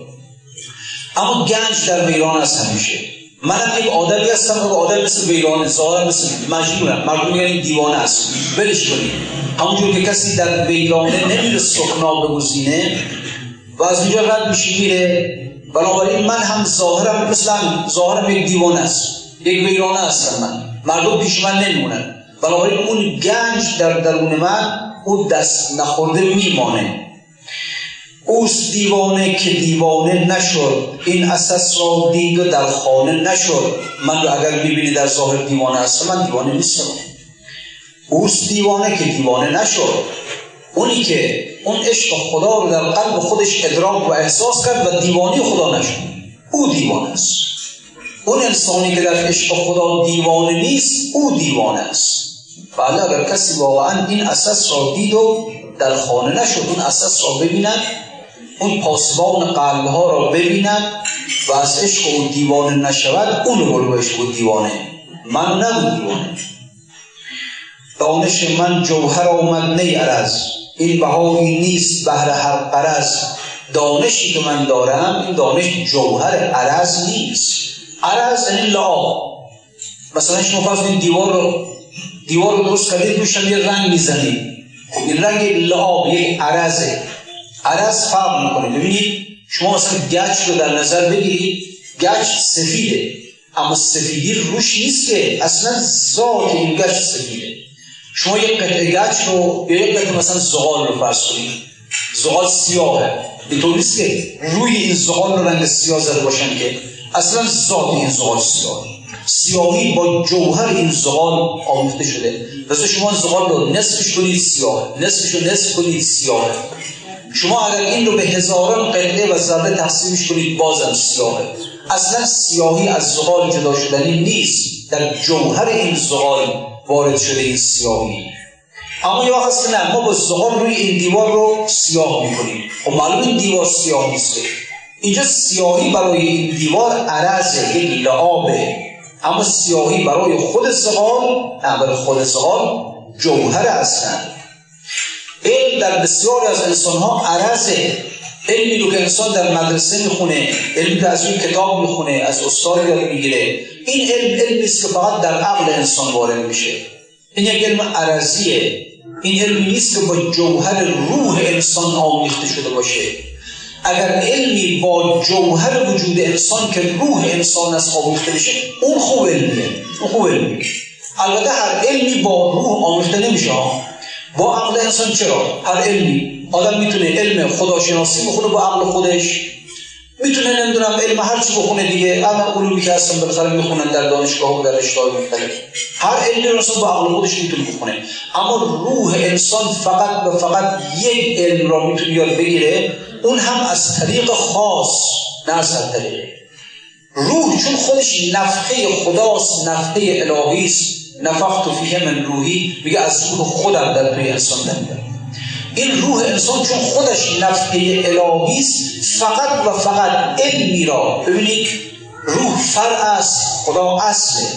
اما گنج در ویران است همیشه. منم یک آدمی هستم که آدم مثل ویرانه ظاهر مثل مجنونم مردم میگن دیوانه است. ولش کنید همونجور که کسی در ویرانه نمیره سخنا بگزینه و از اونجا رد میشه میره. بنابراین من هم ظاهرم مثلا ظاهرم یک دیوانه است. یک ویرانه هستم من. مردم پیش من نمیمونن. بنابراین اون گنج در درون من او دست نخورده میمانه. اوست دیوانه که دیوانه نشد. این اساس را دید و در خانه نشد. من اگر می‌بینی در ظاهر دیوانه هستم من دیوانه نیستم. اوست دیوانه که دیوانه نشد. اونی که اون عشق خدا رو در قلب خودش ادراک و احساس کرد و دیوانی خدا نشد. او دیوانه است. اون انسانی که در عشق خدا دیوانه نیست او دیوانه است. بله اگر کسی واقعا این اساس را دید و در خانه نشد اون اساس را ببیند اون پاسبان قلب ها را ببیند و از عشق اون دیوانه نشود اون رو بود دیوانه. من نبود دیوانه. دانش من جوهر آمد نی عرض این بهایی نیست بهر هر قرض دانشی که من دارم این دانش جوهر عرض نیست. عرض یعنی لعاب. مثلا شما فرض این دیوار رو دیوار رو درست کردید روش یه رنگ می‌زنید. این رنگ لعاب یک عرضه. عرض فرق می‌کنه. ببینید شما مثلا گچ رو در نظر بگیرید گچ سفیده اما سفیدی روش نیست که اصلا ذات این گچ سفیده. شما یک قطعه گچ رو یا یک قطعه مثلا زغال رو فرض کنید. زغال سیاهه. اینطور نیست که روی این زغال رو رنگ سیاه زده باشن که اصلا ذات این زغال سیاه سیاهی با جوهر این زغال آمیخته شده. پس شما زغال رو نصفش کنید سیاه نصفش رو نصف کنید سیاه. شما اگر این رو به هزاران قطعه و ذره تقسیمش کنید بازم سیاهه. اصلا سیاهی از زغال جدا شدنی نیست. در جوهر این زغال وارد شده این سیاهی. اما یه وقت نه ما با زغال روی این دیوار رو سیاه می‌کنیم. خب معلوم این دیوار سیاه نیست. اینجا سیاهی برای این دیوار عرضه یک لعابه. اما سیاهی برای خود زغال نه برای خود زغال جوهر هستن. علم در بسیاری از انسان ها عرضه. علمی رو که انسان در مدرسه می‌خونه علمی که از روی کتاب می‌خونه از استاد یاد می‌گیره. این علم علمی است که فقط در عقل انسان وارد میشه. این یک علم عرضیه. این علمی نیست که با جوهر روح انسان آمیخته شده باشه. اگر علمی با جوهر وجود انسان که روح انسان از آمیخته بشه اون خوب علمیه. اون خوب علمیه. البته هر علمی با روح آمیخته نمیشه. با عقل انسان چرا؟ هر علمی آدم می‌تونه علم خداشناسی بخونه با عقل خودش. می‌تونه نمی‌دونم علم هر چی بخونه دیگه. اما علومی که هستن بالاخره می‌خونن در دانشگاه و در رشته مختلف. هر علمی رو با عقل خودش می‌تونه بخونه. اما روح انسان فقط و فقط یک علم را می‌تونه یاد بگیره اون هم از طریق خاص نه از طریق. روح چون خودش نفخه خداست نفخه الهی است. نفخت فیه من روحی میگه از روح خودم در توی انسان دمیدم این روح انسان چون خودش نفخه الهی است فقط و فقط علمی را. ببینید روح فرع است خدا اصله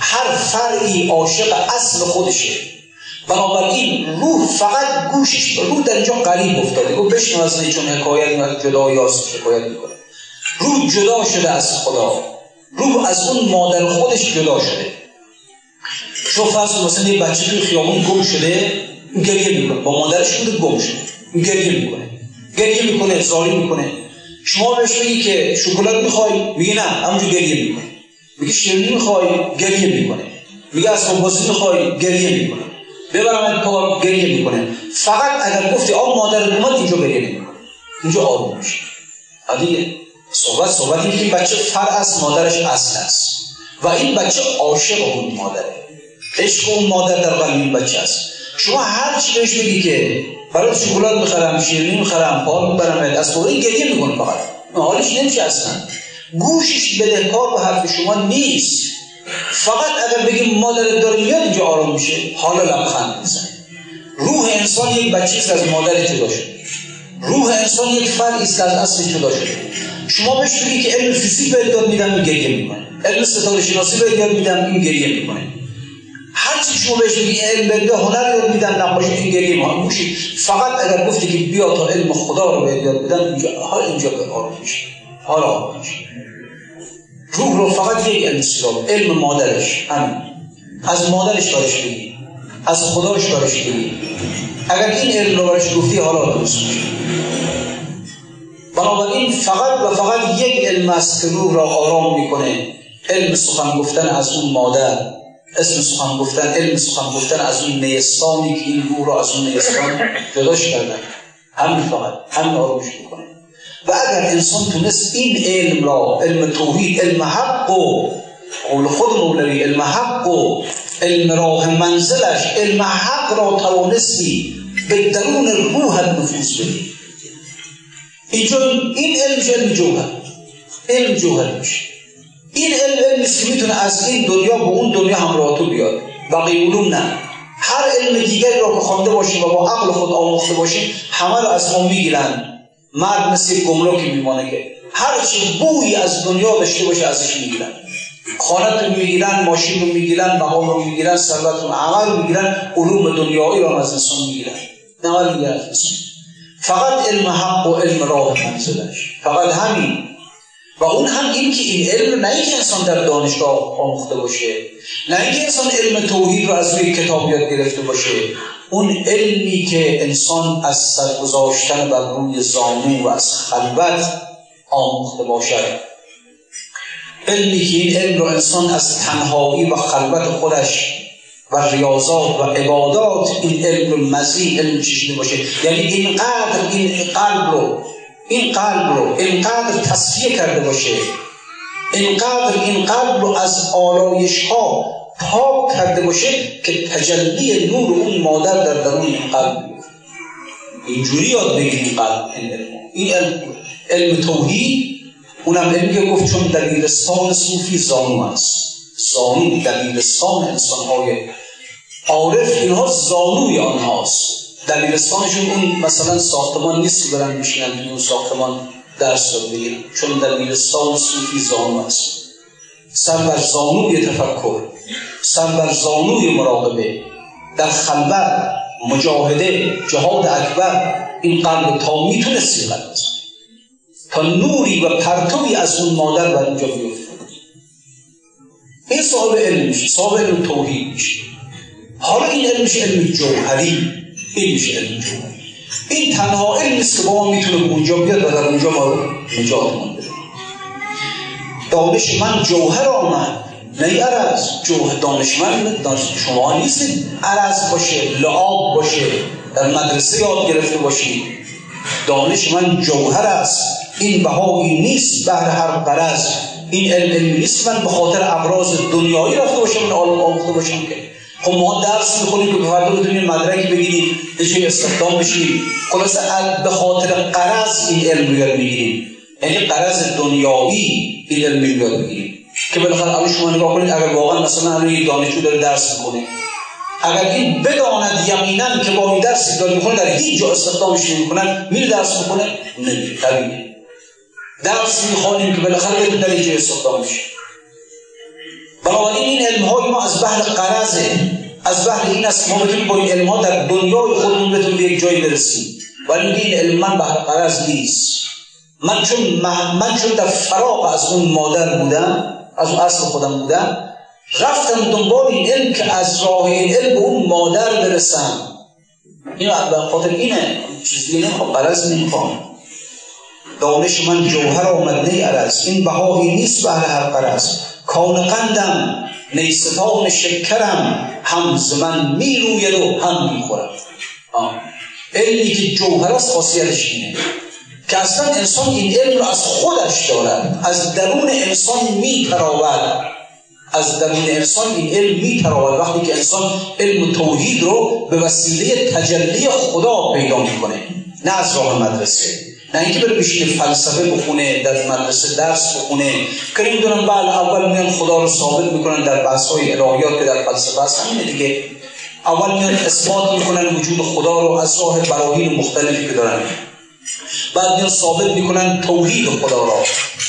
هر فرعی عاشق اصل خودشه. بنابراین روح فقط گوشش روح در اینجا قریب افتاده. گفت بشنو از چون حکایت جدا یاست حکایت می‌کنه روح جدا شده از خدا. روح از اون مادر خودش جدا شده. شو فرض مثلا یه بچه توی خیابون گم شده گریه می‌کنه. با مادرش بوده گم شده. گریه می‌کنه. گریه می‌کنه زاری می‌کنه. شما بهش بگی که شکلات می‌خوای؟ میگه نه همونجور گریه می‌کنه. میگه شیرینی می‌خوای؟ گریه می‌کنه. میگه از بازی می‌خوای؟ گریه می‌کنه. ببرم پار گریه می‌کنه. فقط اگر گفتی آب مادر اومد اینجا گریه نمی‌کنه اینجا آروم میشه. دیگه. صحبت صحبت که بچه فر از مادرش اصل است. و این بچه عاشق اون مادره. عشق اون مادر در قلب این بچه است. شما هر چی بهش بگی که برای شکلات می‌خرم شیرینی می‌خرم پار می‌برم از فوری گریه می‌کنه فقط. حالش نمیشه اصلا گوشش بدهکار به حرف شما نیست. فقط اگر بگیم مادر داره میاد اینجا آرام میشه حالا لبخند می‌زنه. روح انسان یک بچه از مادر جدا شده روح انسان یک فرد است از اصل جدا شده شما بهش بگی که علم فیزیک به یاد میدم این گریه می‌کنه. علم ستاره شناسی به یاد میدم این گریه می‌کنه. هر چی شما بهش بگی علم بده هنر یاد میدم نقاشی این گریه می‌کنه فقط اگر گفتی که بیا تا علم خدا رو به یاد بدم اینجا حال اینجا به آرام میشه حالا روح رو فقط یک علم علم مادرش. همین. از مادرش برش بگی. از خداش برش بگی. اگر این علم رو برش گفتی حالا درست میشه بنابراین فقط و فقط یک علم است که روح را آرام می‌کنه. علم سخن گفتن از اون مادر. اسم سخن گفتن علم سخن گفتن از اون نیستانی که این را از اون نیستان جداش کردن. همین فقط همین آرومش میکنه. و اگر انسان تونست این علم را علم توحید علم حق و قول خود مولوی علم حق و علم راه منزلش علم حق را توانستی به درون روحت نفوذ بدی. اینجا این علم علم جوهر. علم جوهر میشه. این علم که می‌تونه از این دنیا به اون دنیا همراه تو بیاد. بقیه علوم نه. هر علم دیگری را که خوانده باشیم و با عقل خود آموخته باشیم همه رو از ما می‌گیرن. مرد مثل گمرکی میمانه که هر چی بویی از دنیا داشته باشه ازش می‌گیرن. خانت رو می‌گیرن ماشین رو می‌گیرن مقام رو می‌گیرن ثروت رو عمل رو می‌گیرن علوم دنیایی رو از انسان می‌گیرن. نه می‌گیرن فقط علم حق و علم راه منزلش فقط همین. و اون هم این که این علم نه اینکه انسان در دانشگاه آموخته باشه نه اینکه انسان علم توحید رو از روی کتاب یاد گرفته باشه اون علمی که انسان از سرگذاشتن بر روی زانو و از خلوت آموخته باشد. علمی که این علم رو انسان از تنهایی و خلوت خودش و ریاضات و عبادات این علم رو مزید علم چشیده باشه. یعنی اینقدر این قلب رو این قلب رو اینقدر تصفیه کرده باشه اینقدر این قلب رو از آلایش ها پاک کرده باشه که تجلی نور اون مادر در درون این قلب اینجوری یاد بگیر این قلب این علم. این علم, علم توحید. اونم علمی که گفت چون دبیرستان صوفی زانو است. زانو دبیرستان انسان های عارف اینها زانوی آنهاست. دبیرستانشون اون مثلا ساختمان نیست که برن میشینن توی اون ساختمان درس رو بگیرن. چون دبیرستان صوفی زانو است. سر بر زانوی تفکر. سر بر زانوی مراقبه. در خلوت مجاهده جهاد اکبر این قلب تا می‌تونستی قلب تا نوری و پرتوی از اون مادر بر اینجا بیفته. این صاحب علم میشه صاحب علم توحید میشه. حالا این علم میشه علم جوهری. این علم این تنها علم نیست که ما می‌تونه اونجا بیاد و در اونجا ما رو نجات بده دانش من جوهر آمد. نه عرض جوهر دانشمند دانش شما نیستید. عرض باشه لعاب باشه در مدرسه یاد گرفته باشید. دانش من جوهر است. این بهایی نیست بهر هر قرض این علم نیست من به خاطر ابراز دنیایی رفته باشم عالم آموخته باشم که خب ما درس می‌خونیم که فردا بتونیم مدرکی بگیریم چه استخدام بشیم. خلاص به خاطر قرض این علم یاد می‌گیریم. یعنی قرض دنیایی این علم یاد می‌گیریم. که بالاخره الان شما نگاه کنید اگر واقعا مثلا الان یک دانشجو داره درس می‌خونه اگر این بداند یقینا که با این درسی داره می‌خونه در هیچ جا استخدامش نمی‌کنن میره درس می‌خونه نمیره درس می‌خوانیم که بالاخره بدون در اینجا استخدام میشه بنابراین این علم های ما از بحر قرضه. از بحر این است بتونیم با این علم ها در دنیای خودمون بتونیم به یک جایی برسیم. ولی این علم من بحر قرض نیست. من چون من چون در فراق از اون مادر بودم از اون اصل خودم بودم رفتم دنبال این علم که از راه این علم به اون مادر برسم. این خاطر اینه. چیزی نمی‌خوام قرض نمی‌خوام. دانش من جوهر آمد نی عرض. این بهایی نیست بهر هر قرض کان قندم. نیستان شکرم هم ز من می روید و هم می خورم علمی که جوهر است خاصیتش اینه که اصلا انسان این علم رو از خودش دارد از درون انسان می تراود. از درون انسان این علم می تراود. وقتی که انسان علم توحید رو به وسیله تجلی خدا پیدا می‌کنه نه از راه مدرسه. نه اینکه بره بشینه فلسفه بخونه در مدرسه درس بخونه. که می‌دونم بله اول میان خدا رو ثابت می‌کنن در بحث های الهیات که در فلسفه هست همینه دیگه. اول میان اثبات می‌کنن وجود خدا رو از راه براهین مختلفی که دارن. بعد میان ثابت می‌کنن توحید خدا را.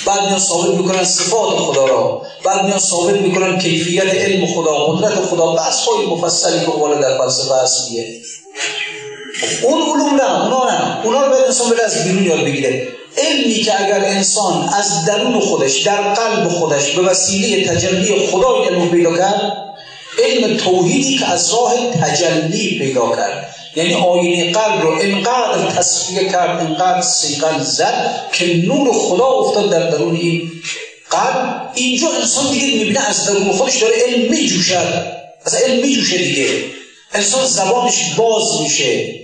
بعد میان ثابت می‌کنن صفات خدا را. بعد میان ثابت می‌کنن کیفیت علم خدا قدرت خدا. بحث های مفصلی که در فلسفه هست اون علوم نه اونا نه. اونا رو باید انسان بره از بیرون یاد بگیره علمی که اگر انسان از درون خودش در قلب خودش به وسیله تجلی خدا علم پیدا کرد علم توحیدی که از راه تجلی پیدا کرد. یعنی آینه قلب رو انقدر تصفیه کرد انقدر سیقل زد که نور خدا افتاد در درون این قلب. اینجا انسان دیگه می‌بینه از درون خودش داره علم میجوشد. از علم میجوشه دیگه. انسان زبانش باز میشه.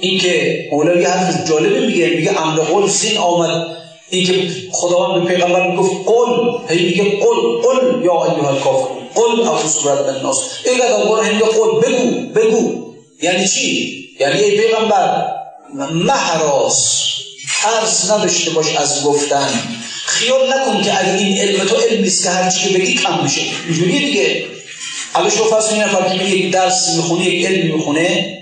این که مولوی حرف جالبه میگه میگه امر قول سین آمد. این که خداوند به پیغمبر می‌گفت قل هی میگه قل قل یا ایها الکافر قل او صورت الناس. اینقدر قرآن میگه قل بگو بگو. یعنی چی؟ یعنی ای پیغمبر محراس ترس نداشته باش از گفتن. خیال نکن که اگه این علم تو علمی است که هر چی بگی کم میشه. اینجوری دیگه. حالا شما فرض کنید نفر که یک درس می‌خونه یک علمی می‌خونه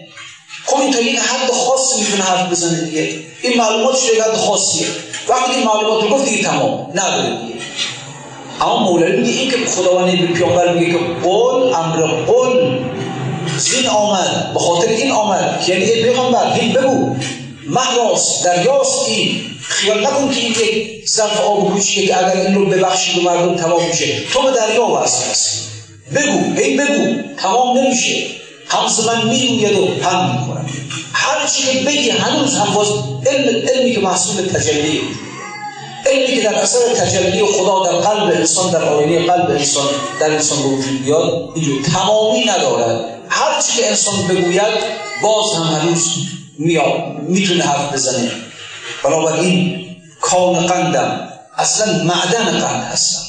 این تا یک حد خاصی می‌تونه حرف بزنه دیگه. این معلومات یک حد خاصیه. وقتی این معلومات رو گفت دیگه تمام. نداره دیگه. اما مولوی میگه این که خداوند به پیامبر میگه که قول امر قول زین آمد. به خاطر این آمد یعنی ای پیغمبر این بگو. محراس دریاست این خیال نکن که این یک ظرف آب کوچیه که اگر این رو ببخشی به مردم تمام میشه. تو به دریا وصل هستی. بگو ای بگو. تمام نمیشه. همز من می‌روید و هم می‌خورم هر چی که بگی هنوز هم باز علم علمی که محصول تجلی. علمی که در اثر تجلی خدا در قلب انسان در آینه قلب انسان در انسان به وجود بیاد اینجور تمامی ندارد هر چی که انسان بگوید باز هم هنوز میاد می‌تونه حرف بزنه. بنابراین کان قندم اصلا معدن قند هستم.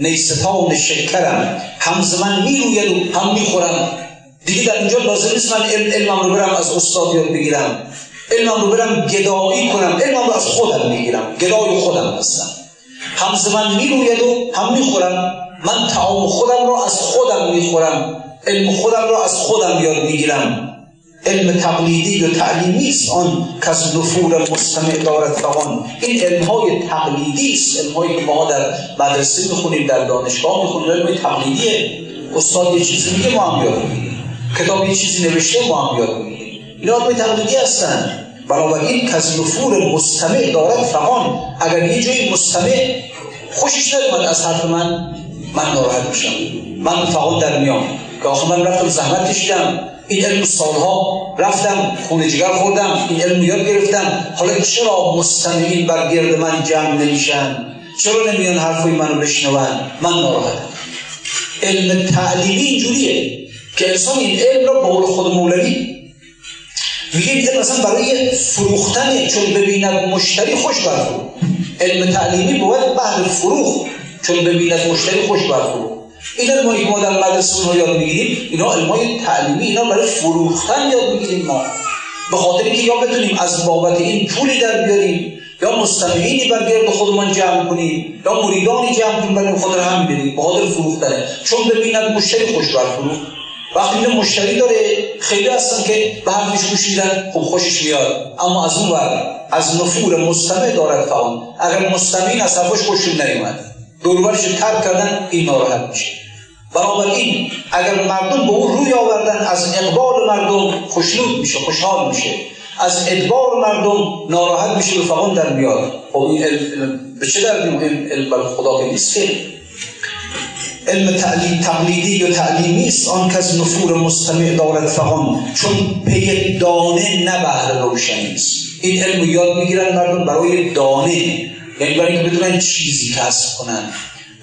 نیستان شکرم. هم من می‌روید و هم می‌خورم. دیگه در اینجا لازم نیست من علم علمم رو برم از استاد یاد بگیرم. علمم رو برم گدایی کنم. علمم رو از خودم می‌گیرم. گدای خودم هستم. هم من می‌روید و هم می‌خورم. من تعام خودم رو از خودم می‌خورم. علم خودم رو از خودم یاد می‌گیرم. علم تقلیدی و تعلیمی است آن کس نفور مستمع دارد فقان این علم های تقلیدی است. علم هایی که ما در مدرسه می‌خونیم در دانشگاه می‌خونیم. علم تقلیدیه. استاد یه چیزی میگه ما هم یاد کتاب یه چیزی نوشته ما هم یاد می‌گیریم. اینا تقلیدی هستن. بنابراین کس نفور مستمع دارد فقان اگر یه جایی مستمع خوشش من از حرف من من ناراحت میشم. من فقط در میام. که آخه من رفتم زحمت کشیدم. این علم سالها رفتم خون جگر خوردم این علم یاد گرفتم. حالا چرا مستمعین بر گرد من جمع نمیشن؟ چرا نمیان حرفای منو بشنون؟ من ناراحتم. علم تعلیمی اینجوریه. که انسان این علم را به خود مولوی میگه این مثلا برای فروختن چون ببیند مشتری خوش برفروخت علم تعلیمی باید بعد فروخت چون ببیند مشتری خوش برفروخت این علمایی که ما در مدرسه رو یاد می‌گیریم اینا علمای تعلیمی اینا برای فروختن یاد می‌گیریم ما. به خاطر اینکه یا بتونیم از بابت این پولی در بیاریم یا مستمعینی بر گرد خودمان جمع کنیم یا مریدانی جمع کنیم برای خود هم بریم به خاطر فروختنه چون ببیند مشتری خوش برفروخت وقتی اینه مشتری داره خیلی هستن که به حرفش گوش خب خوشش میاد. اما از اون ور از نفور مستمع دارد فهم اگر مستمعین از حرفش خوششون نیومد. دوربرش ترک کردن این ناراحت میشه. بنابراین اگر مردم به اون روی آوردن از اقبال مردم خوشنود میشه خوشحال میشه. از ادبار مردم ناراحت میشه و فقط در میاد. خب این به چه در این علم خدا که نیست. علم تعلیم تقلیدی یا تعلیمی است آن کس نفور مستمع دارد فقان چون پی دانه نه بهر روشنی است. این علم یاد می‌گیرن مردم برای دانه یعنی برای اینکه بتونن چیزی کسب کنن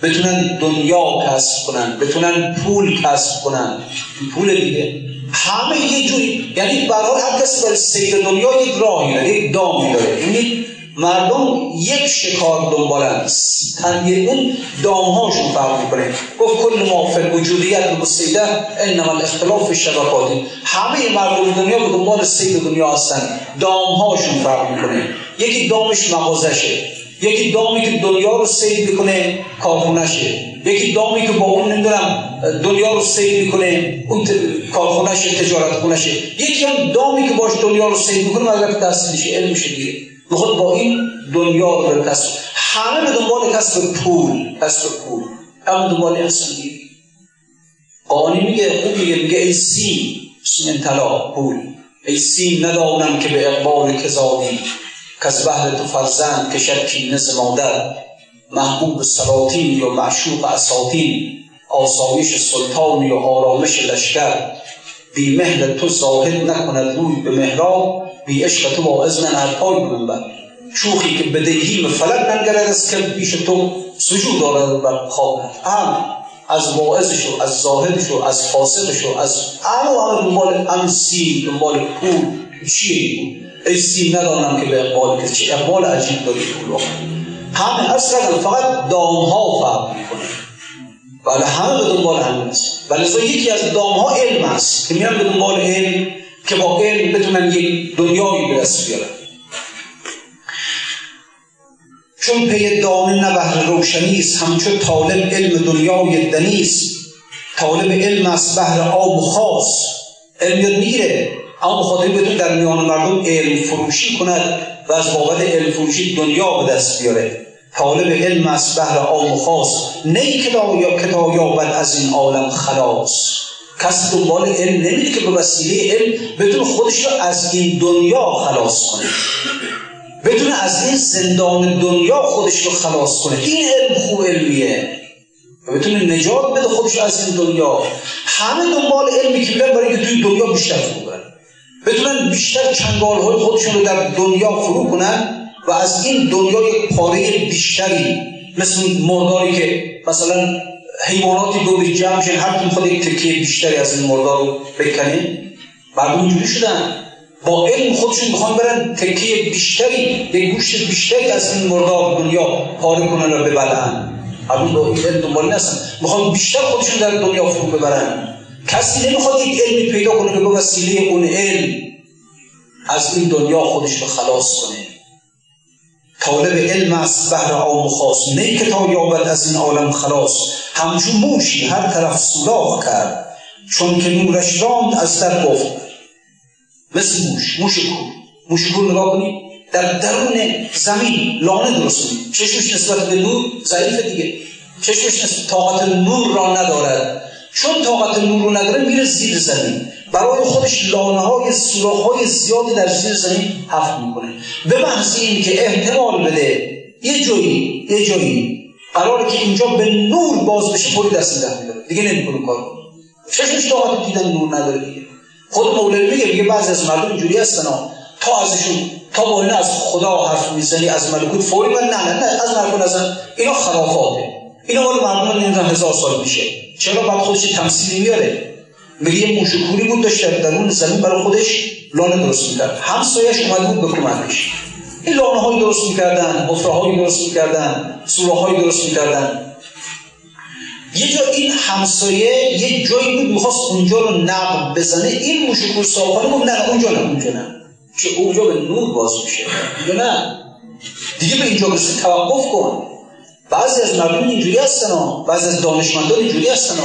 بتونن دنیا کسب کنن بتونن پول کسب کنن. پول دیگه. همه یه جوری یعنی برای هر کسی برای سیر دنیا یک راهی داره یک دامی داره. یعنی مردم یک شکار دنبالن تنگیر اون دامهاشون فرق می‌کنه. گفت کل ما وجودیت مسیده انما الاختلاف شبکاتی همه مردم دنیا به دنبال سیر دنیا هستن. دامهاشون فرق می‌کنه. یکی دامش مغازشه. یکی دامی که دنیا رو سید می‌کنه کارخونشه یکی دامی که با اون نمی‌دونم دنیا رو سید می‌کنه اون کارخونشه تجارت خونشه یکی هم دامی که باش دنیا رو سید می‌کنه مگر تحصیلشه علمشه دیگه. می‌خواد با این دنیا رو کسب همه به دنبال کسب پول کسب پول. هم دنبال دیگه قانی میگه خوب میگه میگه ای طلا پول. ای سیم ندانم که به اقبال کزادی که از بهر تو فرزند کشد کینه ز مادر. محبوب سلاطین یا معشوق اساطین آسایش سلطانی و آرامش لشکر. بی مهل تو زاهد نکند روی به مهراب بی عشق تو با اذن پای بر شوخی که به فلک ننگرد است که پیش تو سجود دارد بر خواب هم از واعظش و از زاهدش و از فاسقش و از همه همه دنبال امسی دنبال پول. چیه سی ندانم که به اقبال که چه. اقبال عجیب داری پول همه از فقط دام ها فرق می‌کنه. بله همه به دنبال همین است. ولی یکی از دام ها علم است که میرن به دنبال علم که با علم بتونن یک دنیایی به دست بیارن. چون پی دامه نه بهر روشنی است همچون طالب علم دنیای دنیست طالب علم است بهر آب خاص. علم یاد می‌گیره. اما خاطر بتون در میان مردم علم فروشی کند و از بابت علم فروشی دنیا به دست بیاره. طالب علم است بهر آم و خاص نه که تا یابد از این عالم خلاص. کسی دنبال علم نمیده که به وسیله علم بتونه خودش رو از این دنیا خلاص کنه. بتونه از این زندان دنیا خودش رو خلاص کنه. این علم خوب علمیه. بتونه نجات بده خودش از این دنیا. همه دنبال علمی که برای که توی دنیا بیشتر فرو بتونن بیشتر چنگال های خودشون رو در دنیا فرو کنن. و از این دنیا یک پاره بیشتری مثل مرداری که مثلا حیواناتی دو جمع شد هر می‌خواد یک تکیه بیشتری از این مردار رو بکنه مردم اینجوری شدن. با علم خودشون می‌خوان برن تکیه بیشتری یک گوشت بیشتری از این مردار دنیا پاره کنن و ببرن. مردم با این علم دنبالی نستن می‌خوان بیشتر خودشون در دنیا فرو ببرن. کسی نمی‌خواد یک علمی پیدا کنه که به وسیله اون علم از این دنیا خودش رو خلاص کنه. طالب علم است بهر و خاص. نه که تا یابد از این عالم خلاص. همچون موشی هر طرف سوراخ کرد. چون که نورش راند از در گفت مثل موش موش کور موش کور نگاه کنید در درون زمین لانه درست کنید چشمش نسبت به نور ضعیف دیگه. چشمش نسبت طاقت نور را ندارد. چون طاقت نور رو نداره میره زیر زمین. برای خودش لانه های سوراخ های زیادی در زیر زمین حفر می‌کنه. به این که احتمال بده یه جایی یه جایی قراره که اینجا به نور باز بشه پولی دست ده میداره. دیگه نمی‌کنه کار. چشمش طاقت دیدن نور نداره دیگه. خود مولوی میگه میگه بعضی از مردم اینجوری هستن تا ازشون تا با از خدا حرف می‌زنی از ملکوت فوری من نه نه از مردم ازن اینا خرافاته. اینا مال مردم نمی‌دونم هزار سال میشه. چرا بعد خودش تمثیلی میاره؟ میگه یه موشکوری بود داشت در اون زمین برای خودش لانه درست می‌کرد. همسایش اومد بود به کمکش. این لانه های درست می‌کردن حفره های درست می‌کردن سوره های درست می‌کردن. یه جا این همسایه یه جایی بود می‌خواست اونجا رو نقب بزنه. این موشکور صاحبانه بود نه اونجا نه اونجا نه. که اونجا به نور باز میشه اونجا نه. دیگه به اینجا برسه توقف کن. بعضی از مردم اینجوری هستن بعضی از دانشمندان اینجوری هستن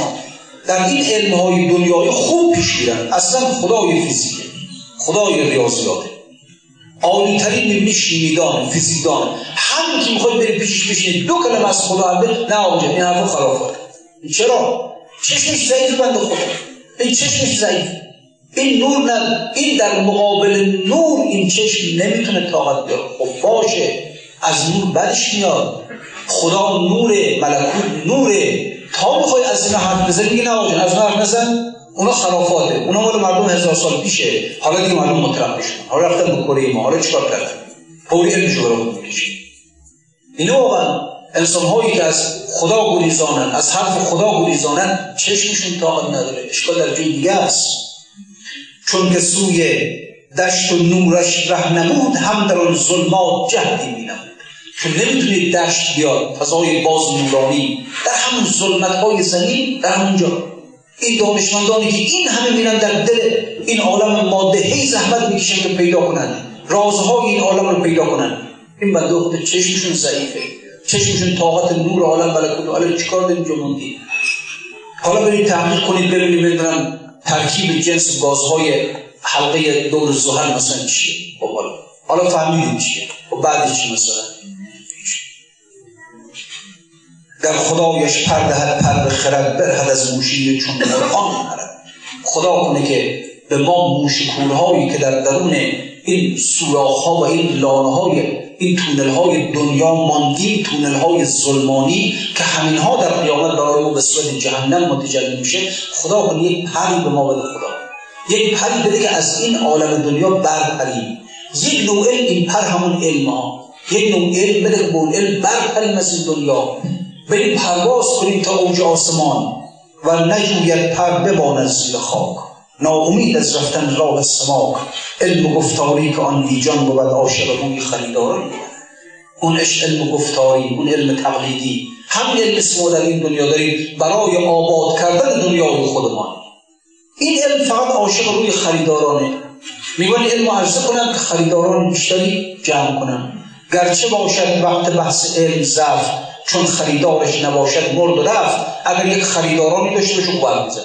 در این علم های دنیای خوب پیش میرن. اصلا خدای فیزیکه خدای ریاضیاته عالی ترین می‌بینی فیزیکدان همین که می‌خواد بری پیش بشینه دو کلمه از خدا نه آنجا این حرف خرافات چرا؟ چشمش ضعیف بند خدا. این چشمش ضعیف. این نور نه. این در مقابل نور این چشم نمی‌تونه طاقت بیاره. خب از نور بدش میاد. خدا نوره ملکوت نوره. تا می‌خوای از اینا حرف بزنی میگه نه از اون حرف نزن اونا خرافاته. اونا مال مردم هزار سال پیشه. حالا دیگه مردم مطرح بشن حالا رفتن به کره ما. حالا چیکار کردن؟ فوری علمشو برای خود می‌کشن اینا واقعا انسان هایی که از خدا گریزانن از حرف خدا گریزانن چشمشون طاقت نداره. اشکال در جای دیگه است. چون که سوی دشت و نورش ره نمود هم در اون ظلمات جهدی مینمود. که نمی‌تونه دشت بیاد فضای باز نورانی در همون ظلمت های زمین در همونجا این دانشمندانی که این همه میرن در دل این عالم ماده هی زحمت می‌کشن که پیدا کنن. رازهای این عالم رو پیدا کنن. این بنده خود چشمشون ضعیفه. چشمشون طاقت نور عالم ملکوت عالم چیکار داریم موندی حالا برید تحقیق کنید ببینید بدونم ترکیب جنس گازهای حلقه دور زحل مثلا چیه. خب حالا فهمیدید چیه. خب بعد چی مثلا؟ در خدایش پردهد پر خرد برهد از موشی چون مرغان هرد خدا کنه که به ما موشکورهایی که در درون این سوراخ ها و این لانه این تونل های دنیا ماندیم تونل های ظلمانی که همین ها در قیامت برای ما به صورت جهنم متجلی میشه خدا کنه یک پری به ما بده خدا. یک پری بده که از این عالم دنیا برپریم. یک نوع این پر همون علم ها یک نوع علم بده که به علم برپریم از این دنیا. بریم پرواز کنیم تا اوج آسمان و نجوید پر بباند زیر خاک. ناامید از رفتن راه سماک علم و گفتاری که آن دیجان بود عاشق روی خریداران اون عشق علم و گفتاری اون علم تقلیدی همین علم اسم در این دنیا داریم برای آباد کردن دنیای خودمان. این علم فقط عاشق روی خریدارانه. میگن علم عرضه کنم که خریداران بیشتری جمع کنم. گرچه باشد وقت بحث علم ضعف چون خریدارش نباشد مرد و رفت اگر یک خریدارانی داشته باشه خوب میزن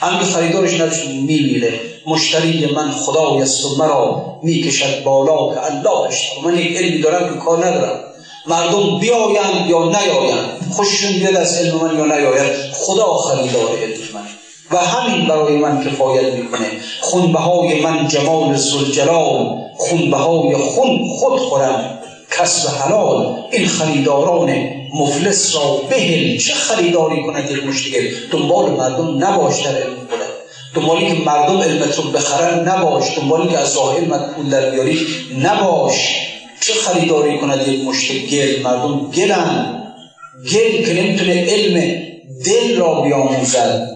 هم خریدارش نداشت میمیره. مشتری من خدای است و مرا می‌کشد بالا که الله اشتر من یک علمی دارم که کار ندارم. مردم بیاین یا نیاین خوششون بیاد از علم من یا نیاید. خدا خریدار علم من. و همین برای من کفایت می‌کنه. خونبهای من جمال زلجلال خونبهای خون خود خورم. کسب حلال این خریداران مفلس را بهل چه خریداری کند یک مشتگل دنبال مردم نباش در علم خودت. دنبالی که مردم علمت رو بخرن نباش. دنبالی که از علمت پول در بیاری نباش. چه خریداری کند یک مشتگل مردم گلن. گل که نمی‌تونه علم دل را بیاموزد.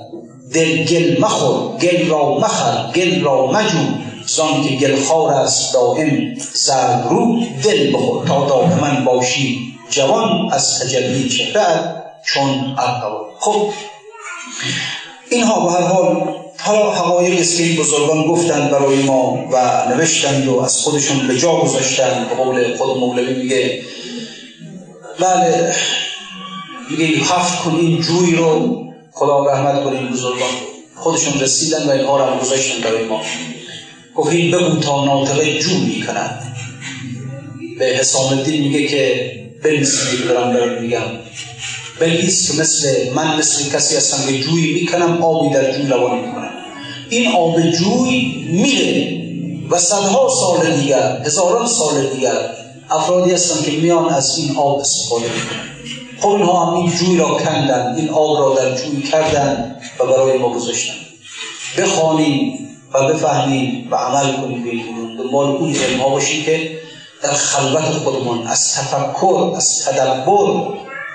دل گل مخور. گل را مخر. گل را مجو. زان که گلخار است دائم زرد رو دل بخور تا دائما باشی. جوان از تجلی چهره چون ارقبا خب اینها به هر حال حالا حقایقی است که بزرگان گفتند برای ما و نوشتند و از خودشون به جا گذاشتند. به قول خود مولوی میگه بله میگه هفت کنین جوی رو خدا رحمت کنین بزرگان. خودشون رسیدن و اینها رو گذاشتن برای ما. گفت این بگو تا ناطقه جو می‌کنند به حسام الدین میگه که بنویسید دارم دارم میگم. بنویس که مثل من مثل کسی هستم که جوی می‌کنم آبی در جو روان می‌کنم. این آب جوی میره و صدها سال دیگر هزاران سال دیگر افرادی هستن که میان از این آب استفاده می‌کنن. خب اینها هم این جوی را کندن این آب را در جوی کردن و برای ما گذاشتن. بخوانیم و بفهمیم و عمل کنیم به این دنبال اون علم ها باشیم که در خلوت خودمان از تفکر از تدبر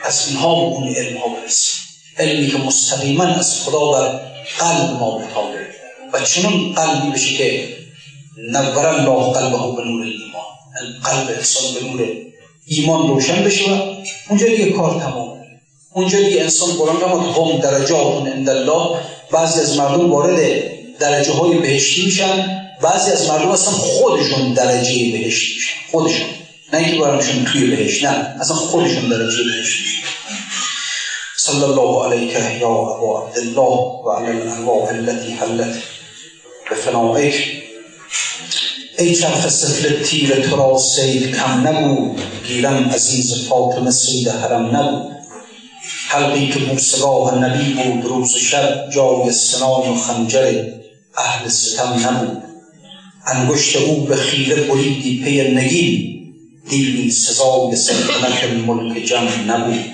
از اینها به اون علم ها برسیم علمی که مستقیما از خدا بر قلب ما بتابه و چنون قلبی بشه که نور الله قلبه به نور ایمان قلب انسان به نور ایمان روشن بشه و اونجا دیگه کار تمام اونجا دیگه انسان قرآن هم درجات عند الله. بعضی از مردم وارد درجه های بهشتی میشن. بعضی از مردم اصلا خودشون درجه بهشتی میشن. خودشون. نه اینکه بارمشون توی بهشت. نه اصلا خودشون درجه بهشتی میشن. صلی الله علیک یا ابا عبدالله و علی الارواح التي حلت به ای چرخ سفل تیر تو را سید کم نبود گیرم عزیز فاطمه سید حرم نبود حلقی که بوسگاه نبی بود روز شب جای سنان و خنجر. اهل ستم نبود. انگشت او به خیره بریدی پی نگین. دیوی سزای سلطنت ملک جمع نبود.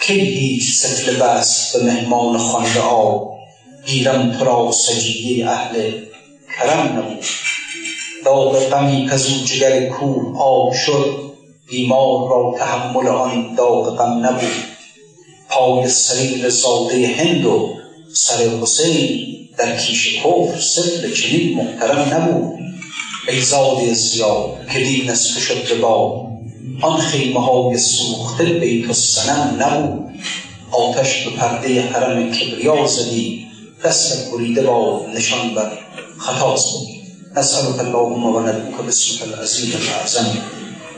کی هیچ سفل بست به مهمان خوانده آب گیرم تو را سجیه اهل کرم نبود. داغ غمی کز او جگر کوه آب شد. بیمار را تحمل آن داغ غم نبود. پای سریر ساده هند و سر حسین در کیش کفر سفل چنین محترم نبود. ای زاده زیا که دین از تو شد به آن خیمه های سوخته بیت الصنم نبود. آتش به پرده حرم کبریا زدی دست بریده با نشان بر خطاز بود نسألك اللهم وندعوك باسمك العزيز الأعظم.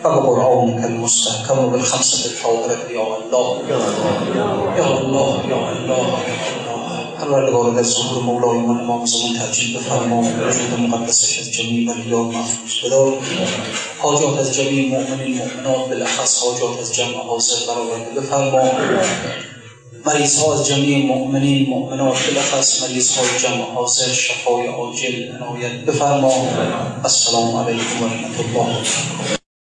وبقرآنك المستحكم وبالخمسة الفاضلة. يا الله يا الله يا الله. پروردگار در ظهور مولای من امام زمان تعجیل بفرما. وجود مقدسش از جمیع ولیان محفوظ بدار. حاجات از جمیع مؤمنین مؤمنات بالاخص حاجات از جمع حاضر برآورده بفرما. مریض ها از جمعی مؤمنین مؤمنات بلخص مریض های جمع حاضر شفای عاجل عنایت بفرما. السلام علیکم و رحمت الله.